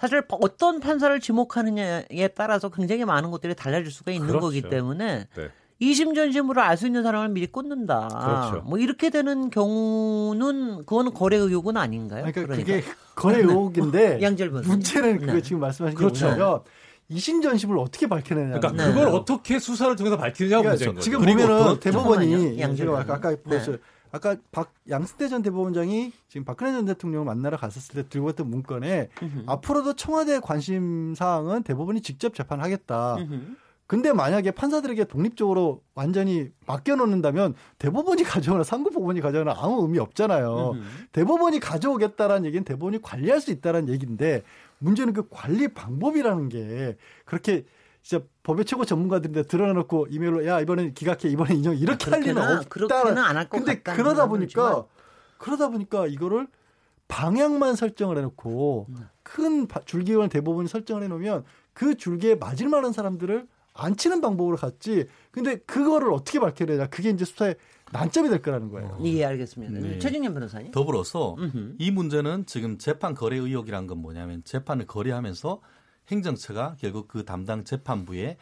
B: 사실 어떤 판사를 지목하느냐에 따라서 굉장히 많은 것들이 달라질 수가 있는
C: 그렇죠.
B: 거기 때문에
C: 네.
B: 이심전심으로 알 수 있는 사람을 미리 꽂는다.
C: 그렇죠.
B: 뭐 이렇게 되는 경우는 그거는 거래 의혹은 아닌가요?
D: 그러니까
B: 그러니까.
D: 그게 거래 의혹인데
B: 양절 변호사님.
D: 문제는 그거
B: 네.
D: 지금 말씀하신 게
C: 그렇죠.
D: 뭐냐면 이신전심을 어떻게 밝혀내냐.
C: 그러니까
B: 네.
C: 그걸 어떻게 수사를 통해서 밝히느냐가
D: 그러니까
C: 문제인 거죠.
D: 지금 보면은
B: 또-
D: 대법원이 제가 아까,
B: 변호사님.
D: 보였어요. 아까 박 양승태 전 대법원장이 지금 박근혜 전 대통령을 만나러 갔었을 때 들고 왔던 문건에 앞으로도 청와대 관심 사항은 대법원이 직접 재판하겠다. 근데 만약에 판사들에게 독립적으로 완전히 맡겨놓는다면 대법원이 가져오나 상고법원이 가져오나 아무 의미 없잖아요. 대법원이 가져오겠다라는 얘기는 대법원이 관리할 수 있다라는 얘기인데 문제는 그 관리 방법이라는 게 그렇게 진짜 법의 최고 전문가들인데 드러내놓고 이메일로 야 이번엔 기각해 이번엔 인정 이렇게 할 리는
B: 그렇게는-
D: 없다.
B: 그렇게는 안할것
D: 근데
B: 같다는
D: 그러다
B: 생각은
D: 보니까
B: 들지만.
D: 그러다 보니까 이거를 방향만 설정을 해놓고 큰 바- 줄기원을 대부분 설정을 해놓으면 그 줄기에 맞을 만한 사람들을 안 치는 방법으로 갔지. 근데 그거를 어떻게 밝혀내냐. 그게 이제 수사의 난점이 될 거라는 거예요.
B: 예, 알겠습니다.
E: 네.
B: 최진현 변호사님.
E: 더불어서
B: 음흠.
E: 이 문제는 지금 재판 거래 의혹이란 건 뭐냐면 재판을 거래하면서 행정처가 결국 그 담당 재판부에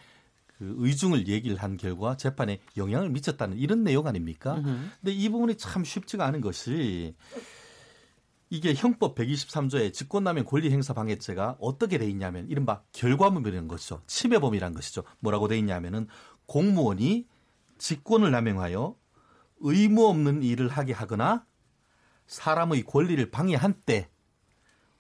E: 그 의중을 얘기를 한 결과 재판에 영향을 미쳤다는 이런 내용 아닙니까? 근데 이 부분이 참 쉽지가 않은 것이 이게 형법 123조의 직권남용 권리행사 방해죄가 어떻게 돼 있냐면 이른바 결과물이라는 것이죠. 침해범이라는 것이죠. 뭐라고 돼 있냐면은 공무원이 직권을 남용하여 의무 없는 일을 하게 하거나 사람의 권리를 방해한 때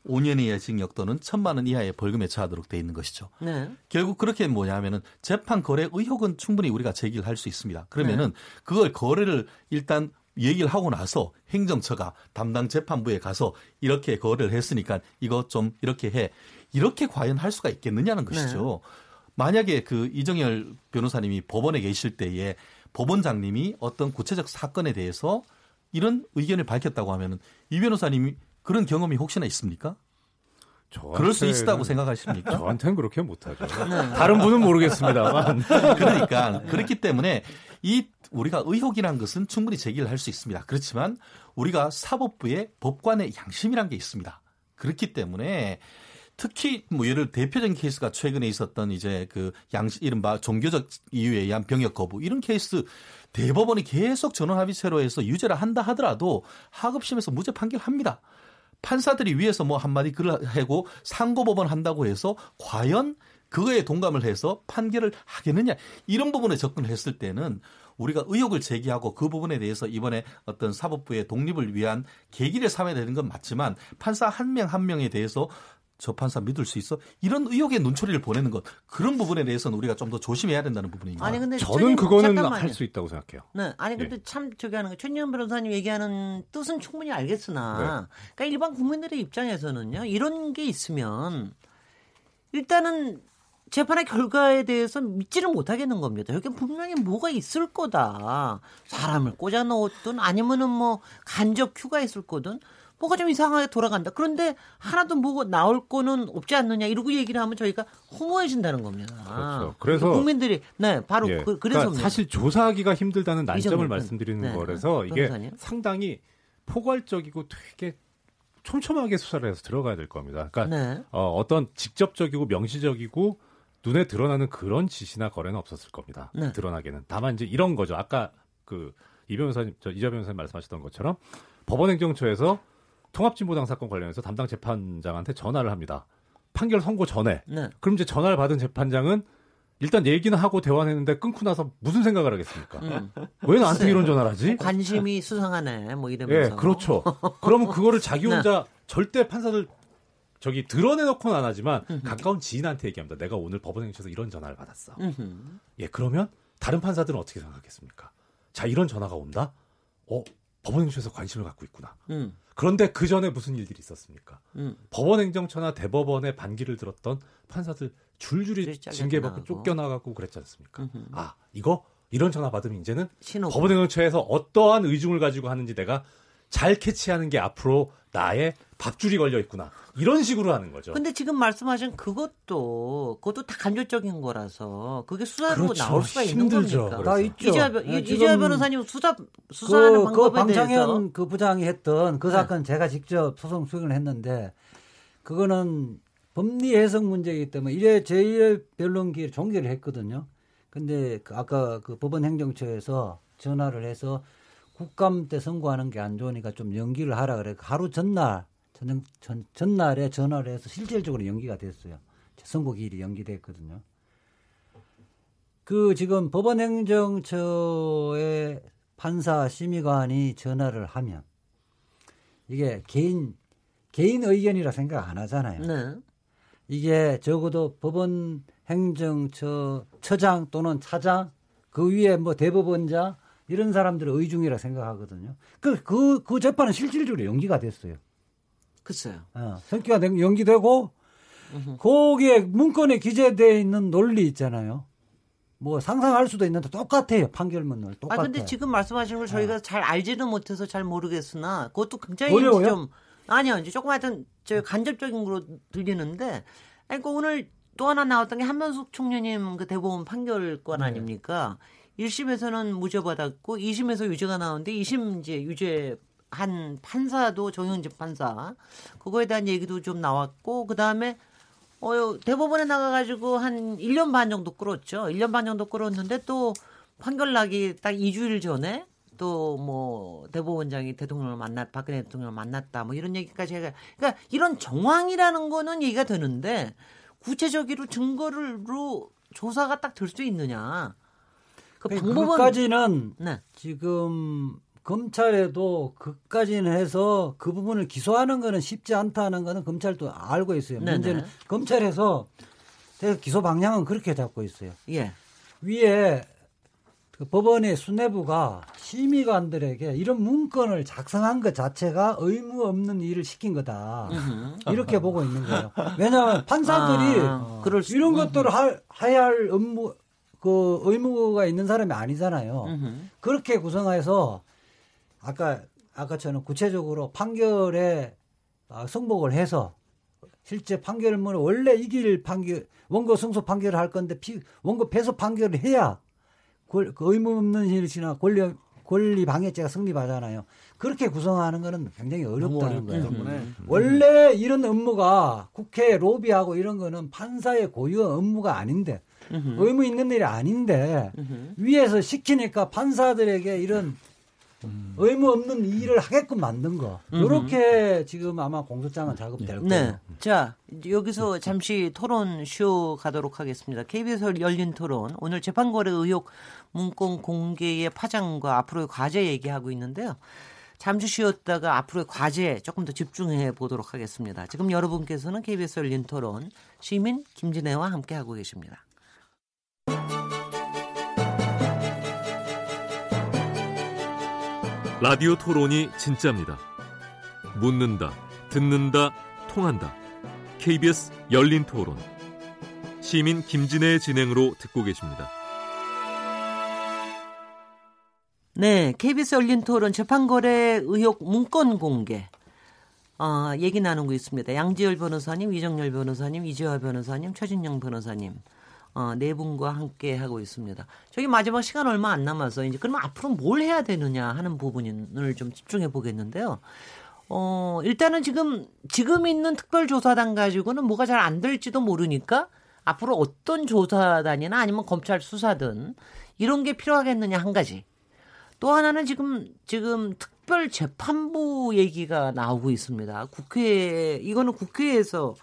E: 5년 이하의 징역 또는 천만 원 이하의 벌금에 처하도록 돼 있는 것이죠.
B: 네.
E: 결국 그렇게 뭐냐면은 재판 거래 의혹은 충분히 우리가 제기를 할 수 있습니다. 그러면은 그걸 거래를 일단 얘기를 하고 나서 행정처가 담당 재판부에 가서 이렇게 거래를 했으니까 이거 좀 이렇게 해. 이렇게 과연 할 수가 있겠느냐는 것이죠. 만약에 그 이정열 변호사님이 법원에 계실 때에 법원장님이 어떤 구체적 사건에 대해서 이런 의견을 밝혔다고 하면은 이 변호사님이 그런 경험이 혹시나 있습니까? 그럴 수 있다고 생각하십니까?
C: 저한테는 그렇게 못하죠. 다른 분은 모르겠습니다만.
E: 그러니까 그렇기 때문에 이 우리가 의혹이라는 것은 충분히 제기를 할 수 있습니다. 그렇지만 우리가 사법부의 법관의 양심이라는 게 있습니다. 그렇기 때문에 특히 뭐 예를 대표적인 케이스가 최근에 있었던 이제 그 양심 이른바 종교적 이유에 의한 병역 거부 이런 케이스 대법원이 계속 전원 합의체로 해서 유죄를 한다 하더라도 하급심에서 무죄 판결합니다. 판사들이 위에서 뭐 한마디 글을 하고 상고법원 한다고 해서 과연 그거에 동감을 해서 판결을 하겠느냐? 이런 부분에 접근을 했을 때는 우리가 의혹을 제기하고 그 부분에 대해서 이번에 어떤 사법부의 독립을 위한 계기를 삼아야 되는 건 맞지만 판사 한 명한 명에 대해서 저 판사 믿을 수 있어? 이런 의혹의 눈초리를 보내는 것 그런 부분에 대해서는 우리가 좀 더 조심해야 된다는 부분입니다.
B: 아니 근데
C: 저는 그거는. 할 수 있다고 생각해요.
B: 네, 아니 근데 참 저기 하는 거 최진현 변호사님 얘기하는 뜻은 충분히 알겠으나, 그러니까 일반 국민들의 입장에서는요 이런 게 있으면 일단은 재판의 결과에 대해서 믿지를 못하겠는 겁니다. 여기 분명히 뭐가 있을 거다. 사람을 꽂아 넣었든 아니면은 뭐 간접 큐가 있을 거든 뭐가 좀 이상하게 돌아간다. 그런데 하나도 뭐가 나올 거는 없지 않느냐 이러고 얘기를 하면 저희가 허무해진다는 겁니다.
C: 그렇죠. 그래서-
B: 국민들이 네 바로
C: 예.
B: 그,
C: 그러니까
B: 래서
C: 사실 조사하기가 힘들다는 난점을 말씀드리는
B: 네.
C: 거라서 이게
B: 변호사님.
C: 상당히 포괄적이고 되게 촘촘하게 수사를 해서 들어가야 될 겁니다. 그러니까
B: 네.
C: 어, 어떤 직접적이고 명시적이고 눈에 드러나는 그런 지시나 거래는 없었을 겁니다.
B: 네.
C: 드러나게는 다만 이제 이런 거죠. 아까 그 이 변호사님, 저 이자 변호사님 말씀하셨던 것처럼 법원행정처에서 통합진보당 사건 관련해서 담당 재판장한테 전화를 합니다. 판결 선고 전에.
B: 네.
C: 그럼 이제 전화를 받은 재판장은 일단 얘기는 하고 대화는 했는데 끊고 나서 무슨 생각을 하겠습니까?
B: 음.
C: 왜 나한테. 이런 전화를 하지?
B: 관심이 수상하네 뭐
C: 예,
B: 이러면서
C: 그렇죠. 그러면 그거를 자기
B: 네.
C: 혼자 절대 판사들 저기 드러내놓고는 안 하지만 가까운 지인한테 얘기합니다. 내가 오늘 법원행정에서 이런 전화를 받았어.
B: 음흠.
C: 예, 그러면 다른 판사들은 어떻게 생각하겠습니까? 자, 이런 전화가 온다? 어, 법원행정에서 관심을 갖고 있구나.
B: 음,
C: 그런데 그 전에 무슨 일들이 있었습니까?
B: 음.
C: 법원행정처나 대법원의 반기를 들었던 판사들 줄줄이 징계받고
B: 나가고.
C: 쫓겨나가고 그랬지 않습니까?
B: 음흠.
C: 아, 이거 이런 전화 받으면 이제는
B: 신호
C: 법원행정처에서 어떠한 의중을 가지고 하는지 내가 잘 캐치하는 게 앞으로 나의 밥줄이 걸려 있구나. 이런 식으로 하는 거죠.
B: 근데 지금 말씀하신 그것도 그것도 다 간접적인 거라서 그게 수사로
C: 그렇죠.
B: 나올 수가 있는
C: 힘들죠.
B: 겁니까?
C: 그래서.
F: 다 있죠.
B: 이재하, 변-
F: 예,
B: 이재하
F: 지금
B: 변호사님 수사 수사하는
F: 그, 그
B: 방법에
F: 방창현
B: 대해서
F: 그 부장이 했던 그
B: 네.
F: 사건 제가 직접 소송 수행을 했는데 그거는 법리 해석 문제이기 때문에 이래 제1회 변론기를 종결을 했거든요. 근데 그 아까 그 법원 행정처에서 전화를 해서 국감 때 선고하는 게 안 좋으니까 좀 연기를 하라 그래. 하루 전날 전, 전, 전날에 전화를 해서 실질적으로 연기가 됐어요. 선고 기일이 연기됐거든요. 그 지금 법원행정처의 판사 심의관이 전화를 하면 이게 개인 개인 의견이라 생각 안 하잖아요.
B: 네.
F: 이게 적어도 법원 행정처 처장 또는 차장 그 위에 뭐 대법원장 이런 사람들의 의중이라 생각하거든요. 그 그 그 재판은 실질적으로 연기가 됐어요.
B: 글쎄요.
F: 어, 성기가 된- 연기되고 거기에 문건에 기재되어 있는 논리 있잖아요. 뭐 상상할 수도 있는데 똑같아요. 판결문을
B: 아
F: 똑같아요.
B: 근데 지금 말씀하시는 걸 저희가 잘 알지는 못해서 잘 모르겠으나 그것도 굉장히
F: 어려워요?
B: 좀 아니요, 이제 조금 하여튼 저 간접적인 거로 들리는데, 아니, 그 오늘 또 하나 나왔던 게 한명숙 총리님 그 대법원 판결권 아닙니까? 1심에서는 무죄 받았고 2심에서 유죄가 나오는데 2심 이제 유죄 한 판사도 정영집 판사 그거에 대한 얘기도 좀 나왔고 그다음에 어 대법원에 나가 가지고 한 1년 반 정도 끌었죠. 1년 반 정도 끌었는데 또 판결 나기 딱 2주일 전에 또 뭐 대법원장이 대통령을 만났 박근혜 대통령을 만났다 뭐 이런 얘기까지 해가 그러니까 이런 정황이라는 거는 얘기가 되는데 구체적으로 증거로 조사가 딱 될 수 있느냐
F: 그 방법은 그까지는
B: 네.
F: 지금 검찰에도 그까지는 해서 그 부분을 기소하는 거는 쉽지 않다는 거는 검찰도 알고 있어요.
B: 네네.
F: 문제는 검찰에서 기소 방향은 그렇게 잡고 있어요.
B: 예.
F: 위에 그 법원의 수뇌부가 심의관들에게 이런 문건을 작성한 것 자체가 의무 없는 일을 시킨 거다. 이렇게 보고 있는 거예요. 왜냐하면 판사들이
B: 아,
F: 이런 것들을 할, 해야 할 업무, 그 의무가 있는 사람이 아니잖아요. 그렇게 구성해서 아까 아까처럼 구체적으로 판결에 아, 승복을 해서 실제 판결문을 원래 이길 판결 원고 승소 판결을 할 건데 피, 원고 패소 판결을 해야 권- 그 의무 없는 일이나 권리 권리 방해죄가 성립하잖아요. 그렇게 구성하는 거는 굉장히 어렵다는 거예요.
D: 때문에
F: 원래 이런 업무가 국회 로비하고 이런 거는 판사의 고유 업무가 아닌데 의무 있는 일이 아닌데 위에서 시키니까 판사들에게 이런 의무 없는 일을 하게끔 만든 거. 이렇게 지금 아마 공소장은 작업될 거예요.
B: 네. 자, 여기서 잠시 토론 쇼 가도록 하겠습니다. KBS 열린 토론. 오늘 재판거래 의혹 문건 공개의 파장과 앞으로의 과제 얘기하고 있는데요. 잠시 쉬었다가 앞으로의 과제 조금 더 집중해 보도록 하겠습니다. 지금 여러분께서는 KBS 열린 토론 시민 김진애와 함께하고 계십니다.
G: 라디오 토론이 진짜입니다. 묻는다, 듣는다, 통한다. KBS 열린 토론. 시민 김진애의 진행으로 듣고 계십니다.
B: 네, KBS 열린 토론 재판거래 의혹 문건 공개. 어, 얘기 나누고 있습니다. 양지열 변호사님, 이정열 변호사님, 이재화 변호사님, 최진영 변호사님. 어, 네 분과 함께 하고 있습니다. 저기 마지막 시간 얼마 안 남아서 이제 그러면 앞으로 뭘 해야 되느냐 하는 부분을 좀 집중해 보겠는데요. 어, 일단은 지금 지금 있는 특별조사단 가지고는 뭐가 잘 안 될지도 모르니까 앞으로 어떤 조사단이나 아니면 검찰 수사든 이런 게 필요하겠느냐 한 가지. 또 하나는 지금 지금 특별 재판부 얘기가 나오고 있습니다. 국회 이거는 국회에서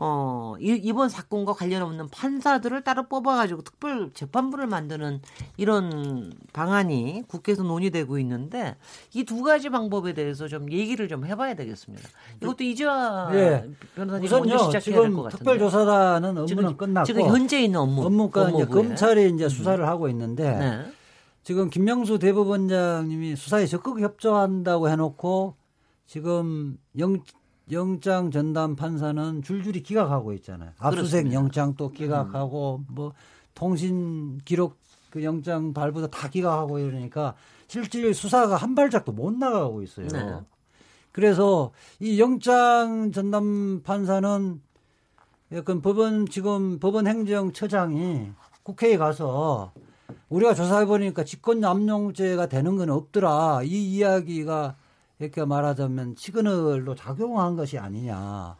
B: 어 이- 이번 사건과 관련 없는 판사들을 따로 뽑아가지고 특별 재판부를 만드는 이런 방안이 국회에서 논의되고 있는데 이 두 가지 방법에 대해서 좀 얘기를 좀 해봐야 되겠습니다. 이것도 이재화
F: 예.
B: 변호사님 먼저
F: 우선요
B: 시작해야 될 것 같은데.
F: 특별조사는 업무는
B: 지금,
F: 끝났고
B: 지금 현재 있는 업무
F: 업무가 이제. 검찰이 이제 수사를 하고 있는데
B: 네.
F: 지금 김명수 대법원장님이 수사에 적극 협조한다고 해놓고 지금 영, 영장 전담 판사는 줄줄이 기각하고 있잖아요. 압수수색
B: 그렇습니다.
F: 영장 또 기각하고 뭐 통신 기록 그 영장 발부도 다 기각하고 이러니까 실질 수사가 한 발짝도 못 나가고 있어요.
B: 네.
F: 그래서 이 영장 전담 판사는 약간 법원 지금 법원 행정처장이 국회에 가서 우리가 조사해 보니까 직권 남용죄가 되는 건 없더라. 이 이야기가 이렇게 말하자면 시그널로 작용한 것이 아니냐.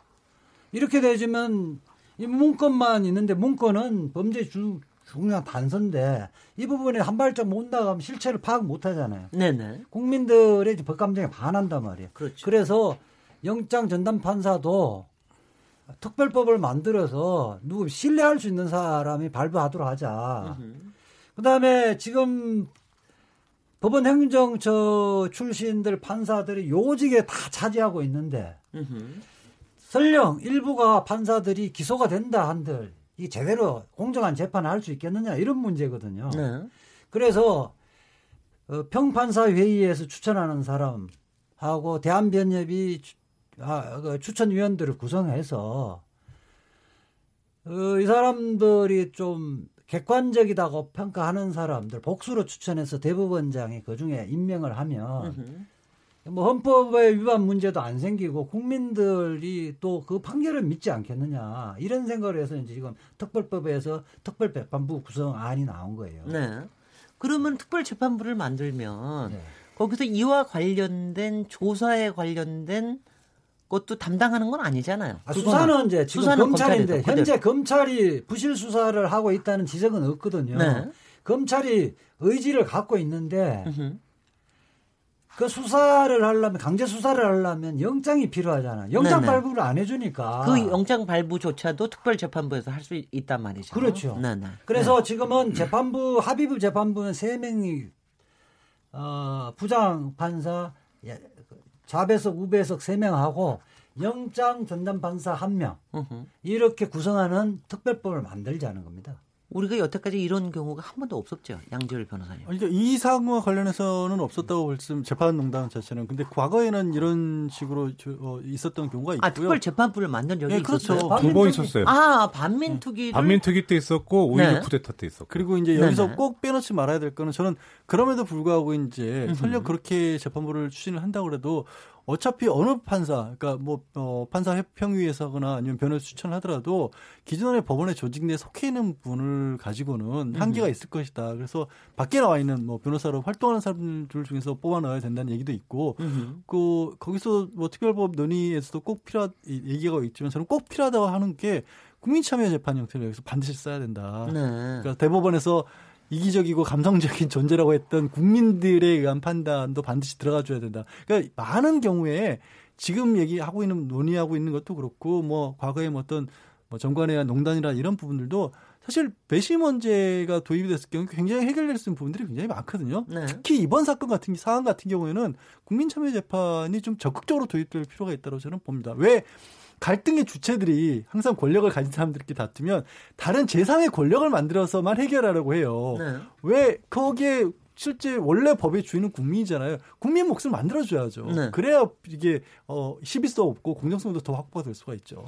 F: 이렇게 되지만 이 문건만 있는데 문건은 범죄 주, 중요한 단서인데 이 부분에 한 발짝 못 나가면 실체를 파악 못 하잖아요.
B: 네네.
F: 국민들의 법감정에 반한단 말이에요.
B: 그렇죠.
F: 그래서 영장 전담 판사도 특별법을 만들어서 누구 신뢰할 수 있는 사람이 발부하도록 하자. 그다음에 지금 법원 행정처 출신들 판사들이 요직에 다 차지하고 있는데
B: 음흠.
F: 설령 일부가 판사들이 기소가 된다 한들 이 제대로 공정한 재판을 할 수 있겠느냐 이런 문제거든요.
B: 네.
F: 그래서 어, 평판사 회의에서 추천하는 사람하고 대한변협이 추- 아, 그 추천위원들을 구성해서 어, 이 사람들이 좀 객관적이다고 평가하는 사람들 복수로 추천해서 대법원장이 그 중에 임명을 하면. 뭐 헌법의 위반 문제도 안 생기고 국민들이 또 그 판결을 믿지 않겠느냐 이런 생각을 해서 이제 지금 특별법에서 특별재판부 구성안이 나온 거예요.
B: 네. 그러면 특별재판부를 만들면
F: 네.
B: 거기서 이와 관련된 조사에 관련된 것도 담당하는 건 아니잖아요.
F: 아, 수사는 이제 지금
B: 수사는
F: 검찰인데 현재 검찰이 부실 수사를 하고 있다는 지적은 없거든요.
B: 네.
F: 검찰이 의지를 갖고 있는데. 그 수사를 하려면 강제 수사를 하려면 영장이 필요하잖아. 영장
B: 네네.
F: 발부를 안 해주니까.
B: 그 영장 발부조차도 특별재판부에서 할 수 있단 말이죠.
F: 그렇죠.
B: 네, 네.
F: 그래서 지금은 재판부 합의부 재판부는 세 명이 어, 부장 판사 예, 좌배석 우배석 세 명하고 영장 전담 판사 한명
B: 음흠.
F: 이렇게 구성하는 특별법을 만들자는 겁니다.
B: 우리가 여태까지 이런 경우가 한 번도 없었죠. 양지열 변호사님.
D: 그러니까 이 사건과 관련해서는 없었다고 볼수 재판농단 자체는 근데 과거에는 이런 식으로 저- 어, 있었던 경우가 있고요.
B: 아, 특별 재판부를 만든 적이
D: 예, 그렇죠.
B: 있었어요.
C: 두 번 있었어요.
B: 아, 반민특위를
C: 반민특위 때 있었고 오히려
B: 네.
C: 쿠데타 때 있었고.
D: 그리고 이제 여기서
B: 네네.
D: 꼭 빼놓지 말아야 될 거는 저는 그럼에도 불구하고 이제
B: 음흠.
D: 설령 그렇게 재판부를 추진을 한다고 그래도 어차피 어느 판사, 그러니까 뭐 어, 판사 협평위에서거나 아니면 변호사 추천을 하더라도 기존의 법원의 조직 내에 속해 있는 분을 가지고는 한계가 있을 것이다. 그래서 밖에 나와 있는 뭐 변호사로 활동하는 사람들 중에서 뽑아 넣어야 된다는 얘기도 있고
B: 음흠.
D: 그 거기서 뭐 특별법 논의에서도 꼭 필요하 이- 얘기가 있지만 저는 꼭 필요하다고 하는 게 국민참여 재판 형태를 여기서 반드시 써야 된다.
B: 네.
D: 그러니까 대법원에서 이기적이고 감성적인 존재라고 했던 국민들에 의한 판단도 반드시 들어가 줘야 된다. 그러니까 많은 경우에 지금 얘기하고 있는 논의하고 있는 것도 그렇고 뭐 과거에 뭐 어떤 뭐 의한 농단이라 이런 부분들도 사실 배심 원제가 도입이 됐을 경우 굉장히 해결될 수 있는 부분들이 굉장히 많거든요.
B: 네.
D: 특히 이번 사건 같은 사안 같은 경우에는 국민참여 재판이 좀 적극적으로 도입될 필요가 있다고 저는 봅니다. 왜 갈등의 주체들이 항상 권력을 가진 사람들끼리 다투면 다른 제3의 권력을 만들어서만 해결하려고 해요.
B: 네.
D: 왜 거기에 실제 원래 법의 주인은 국민이잖아요. 국민 몫을 만들어줘야죠.
B: 네.
D: 그래야 이게 어 시비도 없고 공정성도 더 확보가 될 수가 있죠.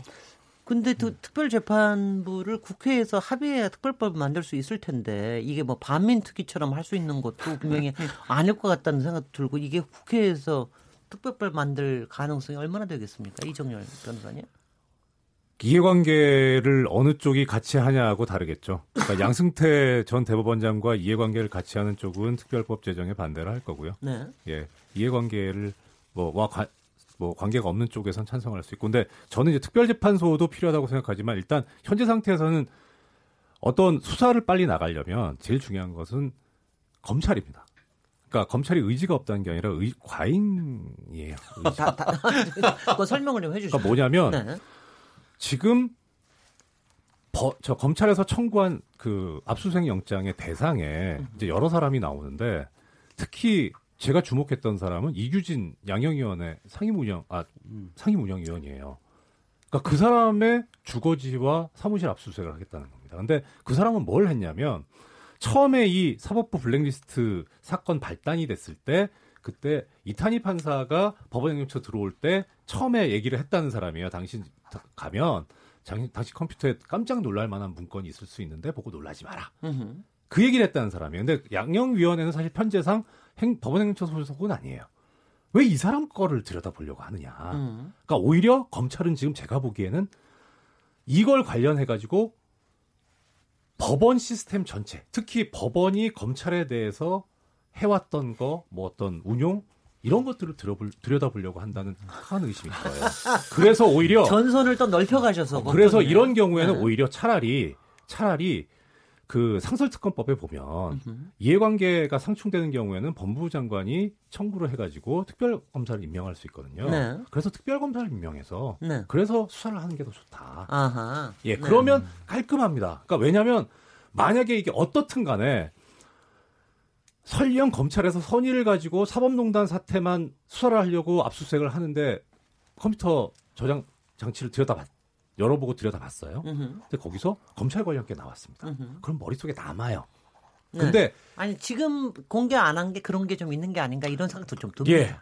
B: 근데 그 특별재판부를 국회에서 합의해야 특별법을 만들 수 있을 텐데 이게 뭐 반민특위처럼 할 수 있는 것도 분명히 아닐 것 같다는 생각 들고 이게 국회에서 특별법 만들 가능성이 얼마나 되겠습니까? 이정열 변호사님.
C: 이해관계를 어느 쪽이 같이 하냐하고 다르겠죠. 그러니까 양승태 전 대법원장과 이해관계를 같이 하는 쪽은 특별법 제정에 반대를 할 거고요.
B: 네.
C: 예, 이해관계를 뭐와 뭐 관계가 없는 쪽에선 찬성할 수 있고, 근데 저는 이제 특별재판소도 필요하다고 생각하지만 일단 현재 상태에서는 어떤 수사를 빨리 나가려면 제일 중요한 것은 검찰입니다. 그러니까 검찰이 의지가 없다는 게 아니라 의, 과잉이에요.
B: 다, 다, 그 설명을 좀 해주시죠.
C: 그러니까 뭐냐면
B: 네.
C: 지금 버- 저 검찰에서 청구한 그 압수수색 영장의 대상에 이제 여러 사람이 나오는데 특히 제가 주목했던 사람은 이규진 양형위원회 상임운영 아 상임운영위원이에요. 그러니까 그 사람의 주거지와 사무실 압수수색을 하겠다는 겁니다. 근데 그 사람은 뭘 했냐면 처음에 이 사법부 블랙리스트 사건 발단이 됐을 때 그때 이탄희 판사가 법원행정처 들어올 때 처음에 얘기를 했다는 사람이에요. 당신 가면 장, 당신 컴퓨터에 깜짝 놀랄 만한 문건이 있을 수 있는데 보고 놀라지 마라.
B: 음흠.
C: 그 얘기를 했다는 사람이에요. 근데 양형위원회는 사실 편제상 행, 법원 행정처 소속은 아니에요. 왜 이 사람 거를 들여다보려고 하느냐.
B: 음.
C: 그러니까 오히려 검찰은 지금 제가 보기에는 이걸 관련해 가지고 법원 시스템 전체, 특히 법원이 검찰에 대해서 해왔던 거, 뭐 어떤 운용 이런 것들을 들여볼, 들여다보려고 한다는 큰 의심이 있어요. 그래서 오히려
B: 전선을 또 넓혀가셔서
C: 어, 그래서. 이런 경우에는
B: 네.
C: 오히려 차라리 차라리 그 상설특검법에 보면. 이해관계가 상충되는 경우에는 법무부 장관이 청구를 해가지고 특별검사를 임명할 수 있거든요.
B: 네.
C: 그래서 특별검사를 임명해서
B: 네.
C: 그래서 수사를 하는 게 더 좋다.
B: 아하.
C: 예,
B: 네.
C: 그러면 깔끔합니다. 그러니까 왜냐하면 만약에 이게 어떻든 간에 설령 검찰에서 선의를 가지고 사법농단 사태만 수사를 하려고 압수수색을 하는데 컴퓨터 저장 장치를 들여다봤 열어보고 들여다봤어요.
B: 음흠.
C: 근데 거기서 검찰 관련 게 나왔습니다.
B: 음흠.
C: 그럼 머릿속에 남아요.
B: 네.
C: 근데
B: 아니 지금 공개 안 한 게 그런 게 좀 있는 게 아닌가 이런 생각도 좀 듭니다.
C: 예.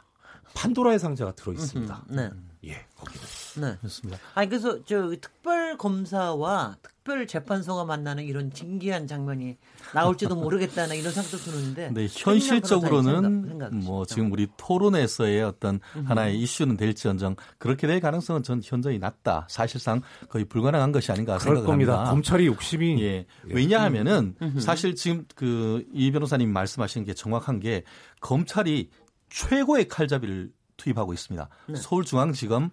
C: 판도라의 상자가 들어 있습니다.
B: 음, 네.
C: 예, 거기는.
B: 네.
E: 그렇습니다.
B: 아니 그래서 저 특별 검사와 특별 재판소가 만나는 이런 진기한 장면이 나올지도 모르겠다는 이런 생각도 드는데.
E: 네, 현실적으로는
B: 생각-
E: 뭐? 지금 우리 토론에서의 어떤 하나의 이슈는 될지언정 그렇게 될 가능성은 전 현저히 낮다. 사실상 거의 불가능한 것이 아닌가
C: 그럴
E: 생각을
C: 겁니다.
E: 합니다.
C: 검찰이 욕심이
E: 예. 왜냐하면은 사실 지금 그 이 변호사님 말씀하신 게 정확한 게 검찰이 최고의 칼잡이를 투입하고 있습니다. 서울중앙지검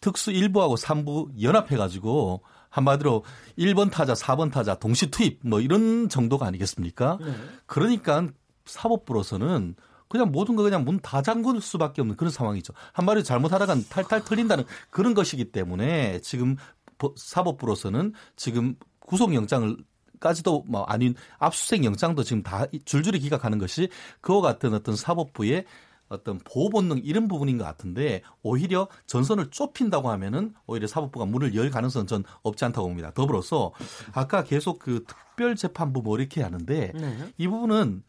E: 특수 1부하고 3부 연합해 가지고 한마디로 1번 타자, 4번 타자 동시 투입 뭐 이런 정도가 아니겠습니까? 그러니까 사법부로서는 그냥 모든 거 그냥 문 다 잠글 수밖에 없는 그런 상황이죠. 한마디로 잘못하다간 탈탈 털린다는 그런 것이기 때문에 지금 법- 사법부로서는 지금 구속영장을 까지도 뭐 아닌 압수수색 영장도 지금 다 줄줄이 기각하는 것이 그와 같은 어떤 사법부의 어떤 보호 본능 이런 부분인 것 같은데 오히려 전선을 좁힌다고 하면은 오히려 사법부가 문을 열 가능성은 전 없지 않다고 봅니다. 더불어서 아까 계속 그 특별 재판부 뭐 이렇게 하는데
B: 네.
E: 이 부분은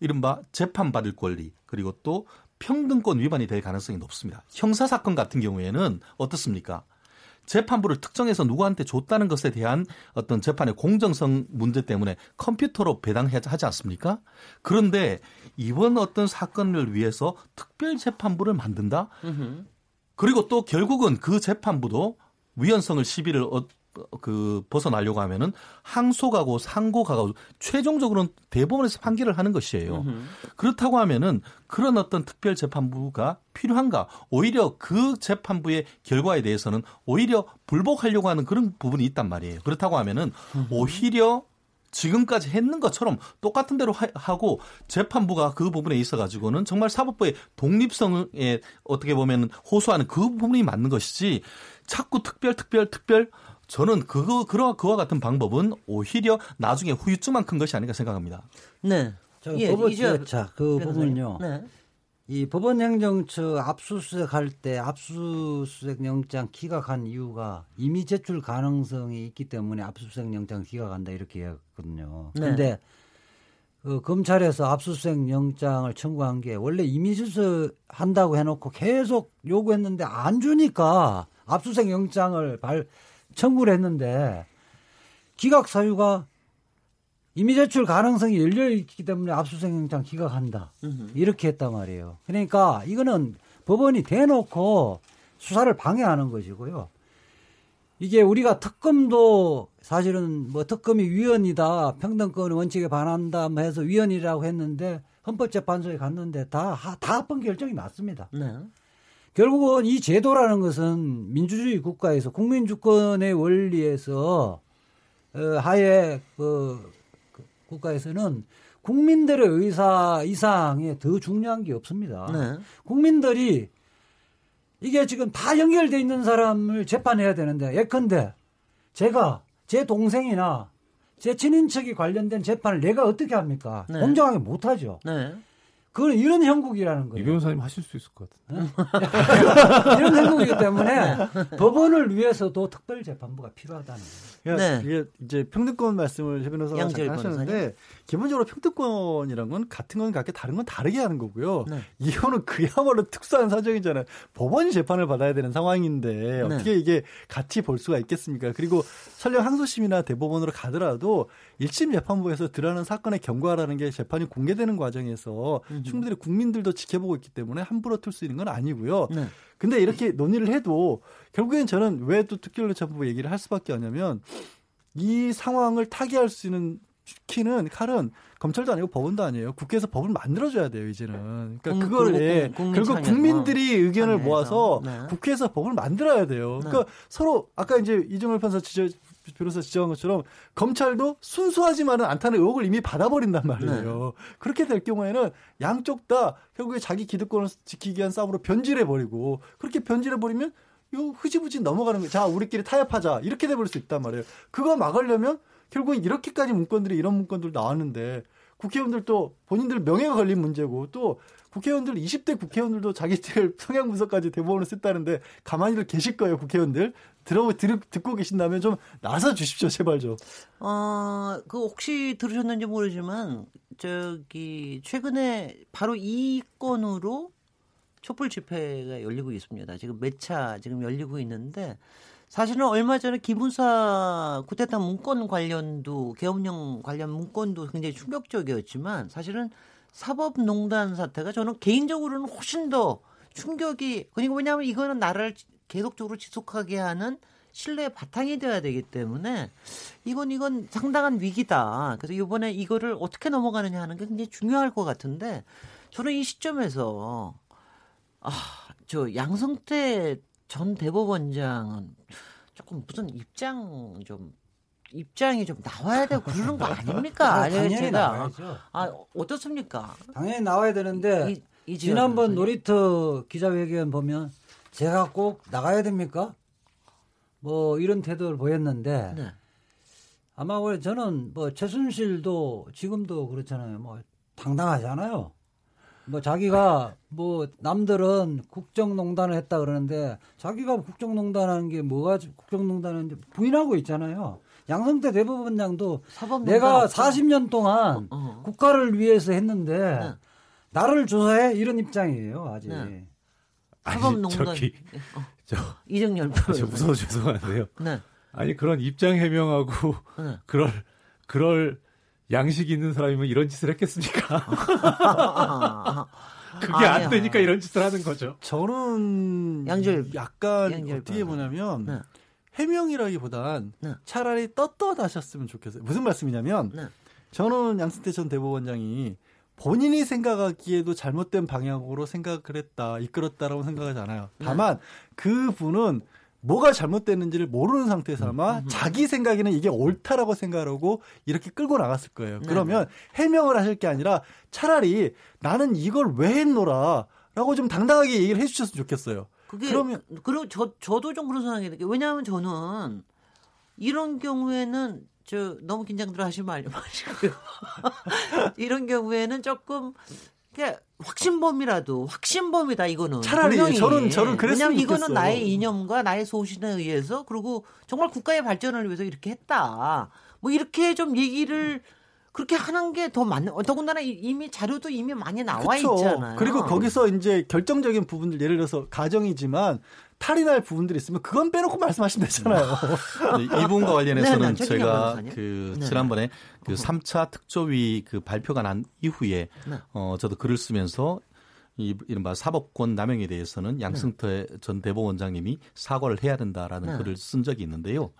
E: 이른바 재판받을 권리 그리고 또 평등권 위반이 될 가능성이 높습니다. 형사 사건 같은 경우에는 어떻습니까? 재판부를 특정해서 누구한테 줬다는 것에 대한 어떤 재판의 공정성 문제 때문에 컴퓨터로 배당하지 않습니까? 그런데 이번 어떤 사건을 위해서 특별 재판부를 만든다? 그리고 또 결국은 그 재판부도 위헌성을 시비를 어, 그 벗어나려고 하면은 항소가고 상고가고 최종적으로는 대법원에서 판결을 하는 것이에요. 그렇다고 하면은 그런 어떤 특별 재판부가 필요한가? 오히려 그 재판부의 결과에 대해서는 오히려 불복하려고 하는 그런 부분이 있단 말이에요. 그렇다고 하면은 오히려 지금까지 했는 것처럼 똑같은 대로 하- 하고 재판부가 그 부분에 있어 가지고는 정말 사법부의 독립성에 어떻게 보면 호소하는 그 부분이 맞는 것이지 자꾸 특별 특별 특별 저는 그거 그와 그와 같은 방법은 오히려 나중에 후유증만 큰 것이 아닌가 생각합니다.
B: 네.
F: 저
B: 예,
F: 법원
B: 이제
F: 자, 그
B: 변호사님.
F: 부분은요.
B: 네.
F: 이 법원 행정처 압수수색 할 때 압수수색 영장 기각한 이유가 이미 제출 가능성이 있기 때문에 압수수색 영장 기각한다 이렇게 이야기했거든요.
B: 네.
F: 그런데 그 검찰에서 압수수색 영장을 청구한 게 원래 이미 수수한다고 해놓고 계속 요구했는데 안 주니까 압수수색 영장을 발 청구를 했는데 기각 사유가 이미 제출 가능성이 열려 있기 때문에 압수수색 영장 기각한다. 이렇게 했단 말이에요. 그러니까 이거는 법원이 대놓고 수사를 방해하는 것이고요. 이게 우리가 특검도 사실은 뭐 특검이 위헌이다, 평등권 원칙에 반한다 뭐 해서 위헌이라고 했는데 헌법재판소에 갔는데 다, 다 합헌 결정이 났습니다.
B: 네.
F: 결국은 이 제도라는 것은 민주주의 국가에서 국민 주권의 원리에서 어, 하에 그, 그 국가에서는 국민들의 의사 이상에 더 중요한 게 없습니다.
B: 네.
F: 국민들이 이게 지금 다 연결돼 있는 사람을 재판해야 되는데 예컨대 제가 제 동생이나 제 친인척이 관련된 재판을 내가 어떻게 합니까?
B: 네.
F: 공정하게 못하죠.
B: 네.
F: 그건 이런 형국이라는
C: 이
F: 거예요.
C: 변호사님 하실 수 있을 것 같은데.
F: 이런 행동이기 때문에 법원을 위해서도 특별재판부가 필요하다는 거예요.
B: 네.
D: 이게 이제 평등권 말씀을 최 변호사가 잠깐 하셨는데. 기본적으로 평등권이란 건 같은 건 같게 다른 건 다르게 하는 거고요.
B: 네.
D: 이거는 그야말로 특수한 사정이잖아요. 법원이 재판을 받아야 되는 상황인데
B: 네.
D: 어떻게 이게 같이 볼 수가 있겠습니까? 그리고 설령 항소심이나 대법원으로 가더라도 1심 재판부에서 드러나는 사건의 경과라는 게 재판이 공개되는 과정에서 충분히 국민들도 지켜보고 있기 때문에 함부로 틀 수 있는 건 아니고요.
B: 네.
D: 근데 이렇게 논의를 해도 결국엔 저는 왜 또 특별조사부 얘기를 할 수밖에 없냐면 이 상황을 타개할 수 있는 키는 칼은 검찰도 아니고 법원도 아니에요. 국회에서 법을 만들어줘야 돼요 이제는. 그러니까
B: 국-
D: 그걸
B: 국민-
D: 예, 결국. 국민들이 의견을
B: 참여해서.
D: 모아서
B: 네.
D: 국회에서 법을 만들어야 돼요.
B: 네.
D: 그러니까 서로 아까 이제 이정열 판사 지적 변호사 지적한 것처럼 검찰도 순수하지만은 않다는 의혹을 이미 받아버린단 말이에요. 그렇게 될 경우에는 양쪽 다 결국에 자기 기득권을 지키기 위한 싸움으로 변질해 버리고 그렇게 변질해 버리면 요 흐지부지 넘어가는 거예요. 자, 우리끼리 타협하자. 이렇게 돼버릴 수 있단 말이에요. 그거 막으려면 결국은 이렇게까지 문건들이 이런 문건들 나왔는데 국회의원들도 본인들 명예가 걸린 문제고 또 국회의원들 20대 국회의원들도 자기들 성향 분석까지 대법원을 썼다는데 가만히들 계실 거예요 국회의원들 들어 들, 듣고 계신다면 좀 나서 주십시오 제발 좀.
B: 어, 그 혹시 들으셨는지 모르지만 저기 최근에 바로 이 건으로 촛불 집회가 열리고 있습니다. 지금 몇 차 지금 열리고 있는데 사실은 얼마 전에 기무사 쿠데타 문건 관련도 계엄령 관련 문건도 굉장히 충격적이었지만 사실은 사법농단 사태가 저는 개인적으로는 훨씬 더 충격이 그러니까 왜냐하면 이거는 나라를 계속적으로 지속하게 하는 신뢰의 바탕이 돼야 되기 때문에 이건 이건 상당한 위기다. 그래서 이번에 이거를 어떻게 넘어가느냐 하는 게 굉장히 중요할 것 같은데 저는 이 시점에서 아, 저 양성태 전 대법원장은 조금 무슨 입장 좀 입장이 좀 나와야 되고 그러는 거 아닙니까? 아니,
F: 당연히
B: 제가
F: 나와야죠.
B: 아 어떻습니까?
F: 당연히 나와야 되는데
B: 이- 이지연
F: 지난번. 놀이터 기자회견 보면 제가 꼭 나가야 됩니까? 뭐 이런 태도를 보였는데
B: 네.
F: 아마 원래 저는 뭐 최순실도 지금도 그렇잖아요. 뭐 당당하잖아요. 뭐 자기가 뭐 남들은 국정농단을 했다 그러는데 자기가 국정농단하는 게 뭐가 국정농단인지 부인하고 있잖아요. 양성태 대법원장도
B: 사법농단
F: 내가
B: 없죠?
F: 40년 동안
B: 어.
F: 국가를 위해서 했는데
B: 네.
F: 나를 조사해 이런 입장이에요 아직.
B: 네.
C: 아니
B: 사법농단
C: 저기
B: 어,
C: 저,
B: 이정열
C: 저
B: 변호사.
C: 무서워 죄송한데요.
B: 네.
C: 아니 그런 입장 해명하고
B: 네.
C: 그럴 그럴 양식 있는 사람이면 이런 짓을 했겠습니까?
B: 아,
C: 그게
B: 아니야.
C: 안 되니까 이런 짓을 하는 거죠.
D: 저는
B: 양절-
D: 약간
B: 양절
D: 어떻게. 보냐면
B: 네.
D: 해명이라기보단
B: 네.
D: 차라리 떳떳하셨으면 좋겠어요. 무슨 말씀이냐면
B: 네.
D: 저는 양승태 전 대법원장이 본인이 생각하기에도 잘못된 방향으로 생각을 했다, 이끌었다라고 생각하지 않아요.
B: 네.
D: 다만 그 분은 뭐가 잘못됐는지를 모르는 상태에서 아마 자기 생각에는 이게 옳다라고 생각하고 이렇게 끌고 나갔을 거예요.
B: 네.
D: 그러면 해명을 하실 게 아니라 차라리 나는 이걸 왜 했노라 라고 좀 당당하게 얘기를 해 주셨으면 좋겠어요.
B: 그게
D: 그러면-
B: 그리고 저 저도 좀 그런 생각이 들게 왜냐하면 저는 이런 경우에는 저 너무 긴장들어 하시면 말 마시고요. 이런 경우에는 조금 그냥 확신범이라도 확신범이다 이거는
D: 차라리
B: 분명히.
D: 저는- 저는 그랬으면
B: 왜냐면 이거는
D: 좋겠어요.
B: 나의 이념과 나의 소신에 의해서 그리고 정말 국가의 발전을 위해서 이렇게 했다. 뭐 이렇게 좀 얘기를 그렇게 하는 게 더 맞는 더군다나 이- 이미 자료도 이미 많이 나와
D: 그쵸.
B: 있잖아요.
D: 그리고 거기서 이제 결정적인 부분들 예를 들어서 가정이지만 탈의날 부분들이 있으면 그건 빼놓고 말씀하시면 되잖아요.
E: 네, 이 부분과 관련해서는
B: 네, 네,
E: 제가. 그
B: 네.
E: 지난번에 그 3차 특조위 그 발표가 난 이후에
B: 네.
E: 어 저도 글을 쓰면서 이 이른바 사법권 남용에 대해서는 양승태 전 대법원장님이 사과를 해야 된다라는
B: 네.
E: 글을 쓴 적이 있는데요.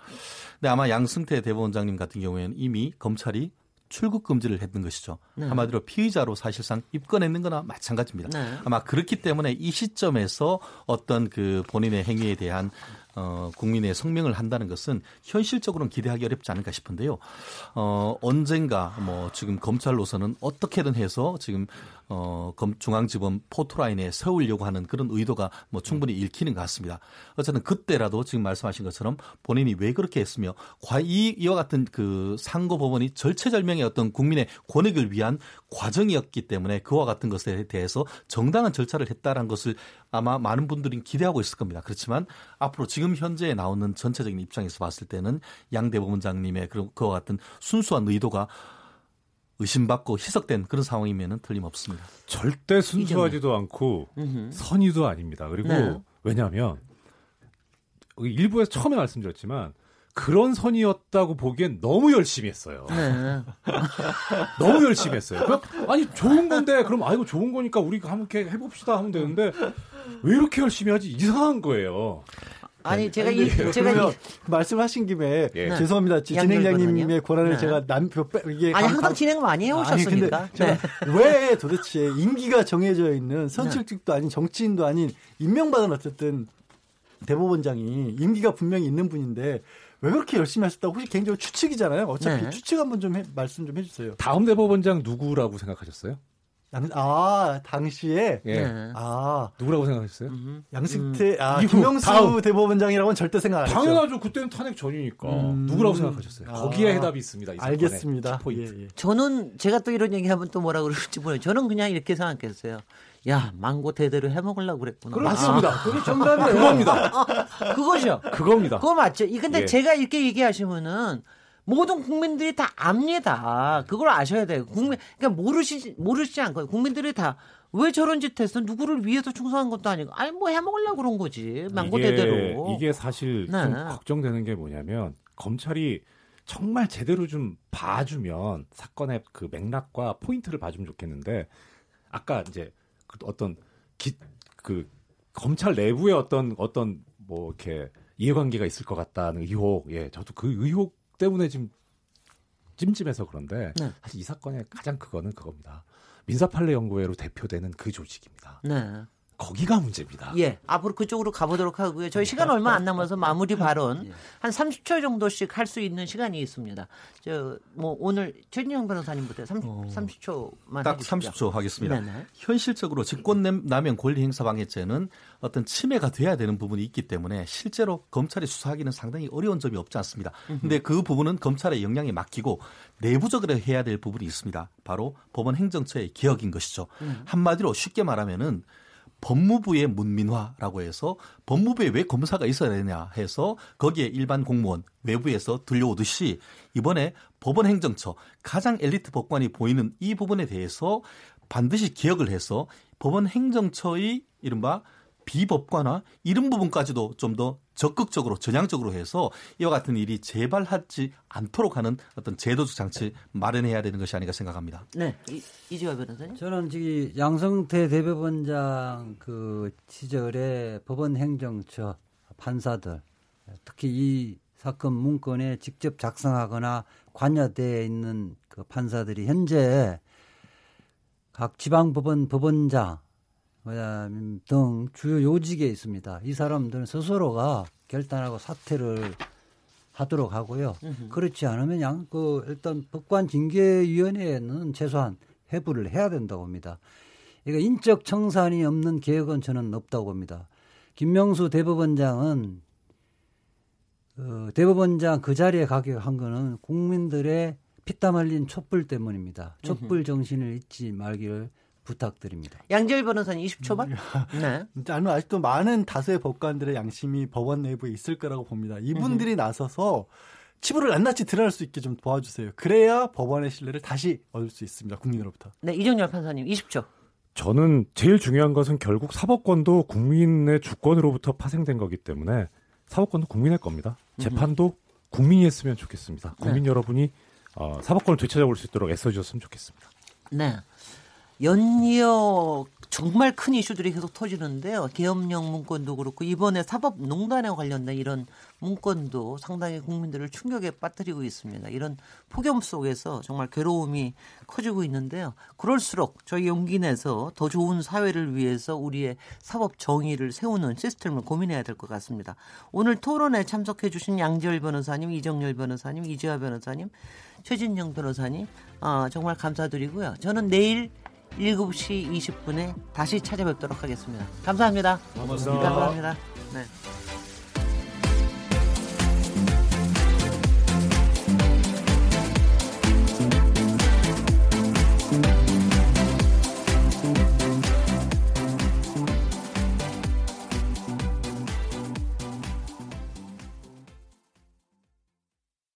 E: 근데 아마 양승태 대법원장님 같은 경우에는 이미 검찰이 출국 금지를 했던 것이죠.
B: 네.
E: 한마디로 피의자로 사실상 입건했는 거나 마찬가지입니다.
B: 네.
E: 아마 그렇기 때문에 이 시점에서 어떤 그 본인의 행위에 대한 어, 국민의 성명을 한다는 것은 현실적으로는 기대하기 어렵지 않을까 싶은데요. 어, 언젠가 뭐 지금 검찰로서는 어떻게든 해서 지금 어, 검, 중앙지검 포토라인에 세우려고 하는 그런 의도가 뭐 충분히 읽히는 것 같습니다. 어쨌든 그때라도 지금 말씀하신 것처럼 본인이 왜 그렇게 했으며 과, 이, 이와 같은 그 상고 법원이 절체절명의 어떤 국민의 권익을 위한 과정이었기 때문에 그와 같은 것에 대해서 정당한 절차를 했다라는 것을 아마 많은 분들이 기대하고 있을 겁니다. 그렇지만 앞으로 지금 현재 나오는 전체적인 입장에서 봤을 때는 양 대법원장님의 그런 그와 같은 순수한 의도가 의심받고 희석된 그런 상황이면은 틀림없습니다.
C: 절대 순수하지도 않고. 선의도 아닙니다. 그리고
B: 네.
C: 왜냐하면 일부에서 처음에 말씀드렸지만 그런 선이었다고 보기엔 너무 열심히 했어요.
B: 네.
C: 너무 열심히 했어요. 그럼, 아니 좋은 건데 그럼 아이고 좋은 거니까 우리가 함께 해봅시다 하면 되는데 왜 이렇게 열심히 하지 이상한 거예요.
B: 아니 제가 이 제가 이,
D: 말씀하신 김에
C: 예.
D: 죄송합니다.
B: 양절
D: 진행자님의. 권한을
B: 네.
D: 제가 남표 빼 이게
B: 아니
D: 감-
B: 항상
D: 감-
B: 진행 많이
D: 아니,
B: 해오셨으니까. 네.
D: 왜 도대체 임기가 정해져 있는 선출직도 아닌 정치인도 아닌 임명받은 어쨌든 대법원장이 임기가 분명히 있는 분인데 왜 그렇게 열심히 하셨다고 혹시 개인적으로 추측이잖아요. 어차피
B: 네.
D: 추측 한번 좀 해- 말씀 좀 해주세요.
C: 다음 대법원장 누구라고 생각하셨어요?
D: 남- 아 당시에
C: 예.
B: 네.
D: 아
C: 누구라고 생각하셨어요?
B: 음.
D: 양승태 아
C: 이후,
D: 김영수
C: 다음.
D: 대법원장이라고는 절대 생각 안 했죠.
C: 당연하죠. 그때는 탄핵 전이니까
D: 음.
C: 누구라고 생각하셨어요?
D: 아.
C: 거기에 해답이 있습니다.
D: 알겠습니다.
C: 포인트.
D: 예, 예.
B: 저는 제가 또 이런 얘기하면 또 뭐라 그럴지 모르요 저는 그냥 이렇게 생각했어요. 야 망고 대대로 해 먹으려고 그랬구나.
C: 맞습니다.
F: 그게 정답이에요.
C: 그겁니다.
B: 아, 그거죠.
C: 그겁니다.
B: 그거 맞죠. 이 근데
C: 예.
B: 제가 이렇게 얘기하시면은 모든 국민들이 다 압니다. 그걸 아셔야 돼요. 국민, 그러니까 모르시, 모르시지 않고 국민들이 다 왜 저런 짓 했어? 누구를 위해서 충성한 것도 아니고. 아니, 뭐 해먹으려고 그런 거지. 망고대대로.
C: 이게, 이게 사실
B: 네.
C: 좀 걱정되는 게 뭐냐면 검찰이 정말 제대로 좀 봐주면 사건의 그 맥락과 포인트를 봐주면 좋겠는데 아까 이제 그 어떤 기, 그 검찰 내부의 어떤 어떤 뭐 이렇게 이해관계가 있을 것 같다는 의혹, 예, 저도 그 의혹 때문에 지금 찜찜해서 그런데
B: 네.
C: 사실 이 사건의 가장 그거는 그겁니다. 민사판례 연구회로 대표되는 그 조직입니다.
B: 네.
C: 거기가 문제입니다.
B: 예. 앞으로 그쪽으로 가보도록 하고요. 저희 시간 얼마 안 남아서 마무리 발언 한 30초 정도씩 할 수 있는 시간이 있습니다. 저, 뭐, 오늘 최진영 변호사님부터 30, 30초만.
E: 딱 30초 하겠습니다.
B: 네네.
E: 현실적으로 직권남용 권리행사방해죄는 어떤 침해가 돼야 되는 부분이 있기 때문에 실제로 검찰이 수사하기는 상당히 어려운 점이 없지 않습니다. 근데 그 부분은 검찰의 역량에 맡기고 내부적으로 해야 될 부분이 있습니다. 바로 법원 행정처의 개혁인 것이죠. 한마디로 쉽게 말하면은 법무부의 문민화라고 해서 법무부에 왜 검사가 있어야 되냐 해서 거기에 일반 공무원 외부에서 들려오듯이 이번에 법원 행정처 가장 엘리트 법관이 보이는 이 부분에 대해서 반드시 개혁을 해서 법원 행정처의 이른바 비법관화 이런 부분까지도 좀 더 적극적으로 전향적으로 해서 이와 같은 일이 재발하지 않도록 하는 어떤 제도적 장치 마련해야 되는 것이 아닌가 생각합니다.
B: 네. 이, 이지화 변호사님.
F: 저는 지금 양성태 대법원장 그 시절에 법원 행정처 판사들 특히 이 사건 문건에 직접 작성하거나 관여되어 있는 그 판사들이 현재 각 지방법원 법원장 그다음 등 주요 요직에 있습니다. 이 사람들은 스스로가 결단하고 사퇴를 하도록 하고요. 그렇지 않으면 양, 그, 일단 법관 징계위원회에는 최소한 회부를 해야 된다고 봅니다. 그러니까 인적 청산이 없는 개혁은 저는 없다고 봅니다. 김명수 대법원장은 어, 대법원장 그 자리에 가게 한 거는 국민들의 피땀 흘린 촛불 때문입니다. 촛불 정신을 잊지 말기를 부탁드립니다.
B: 양재일 변호사님 20초만. 네.
D: 저는 아직도 많은 다수의 법관들의 양심이 법원 내부에 있을 거라고 봅니다. 이분들이 나서서 치부를 낱낱이 드러날 수 있게 좀 도와주세요. 그래야 법원의 신뢰를 다시 얻을 수 있습니다. 국민으로부터.
B: 네, 이정열 판사님 20초.
C: 저는 제일 중요한 것은 결국 사법권도 국민의 주권으로부터 파생된 거기 때문에 사법권도 국민의 겁니다. 재판도 국민이 했으면 좋겠습니다. 국민 여러분이 어, 사법권을 되찾아올 수 있도록 애써주셨으면 좋겠습니다.
B: 네. 연이어 정말 큰 이슈들이 계속 터지는데요. 계엄령 문건도 그렇고 이번에 사법농단에 관련된 이런 문건도 상당히 국민들을 충격에 빠뜨리고 있습니다. 이런 폭염 속에서 정말 괴로움이 커지고 있는데요. 그럴수록 저희 용기 내서 더 좋은 사회를 위해서 우리의 사법 정의를 세우는 시스템을 고민해야 될 것 같습니다. 오늘 토론에 참석해 주신 양지열 변호사님, 이정열 변호사님, 이지화 변호사님, 최진영 변호사님 아, 정말 감사드리고요. 저는 내일 7시 20분에 다시 찾아뵙도록 하겠습니다. 감사합니다.
C: 고맙습니다.
B: 감사합니다. 네.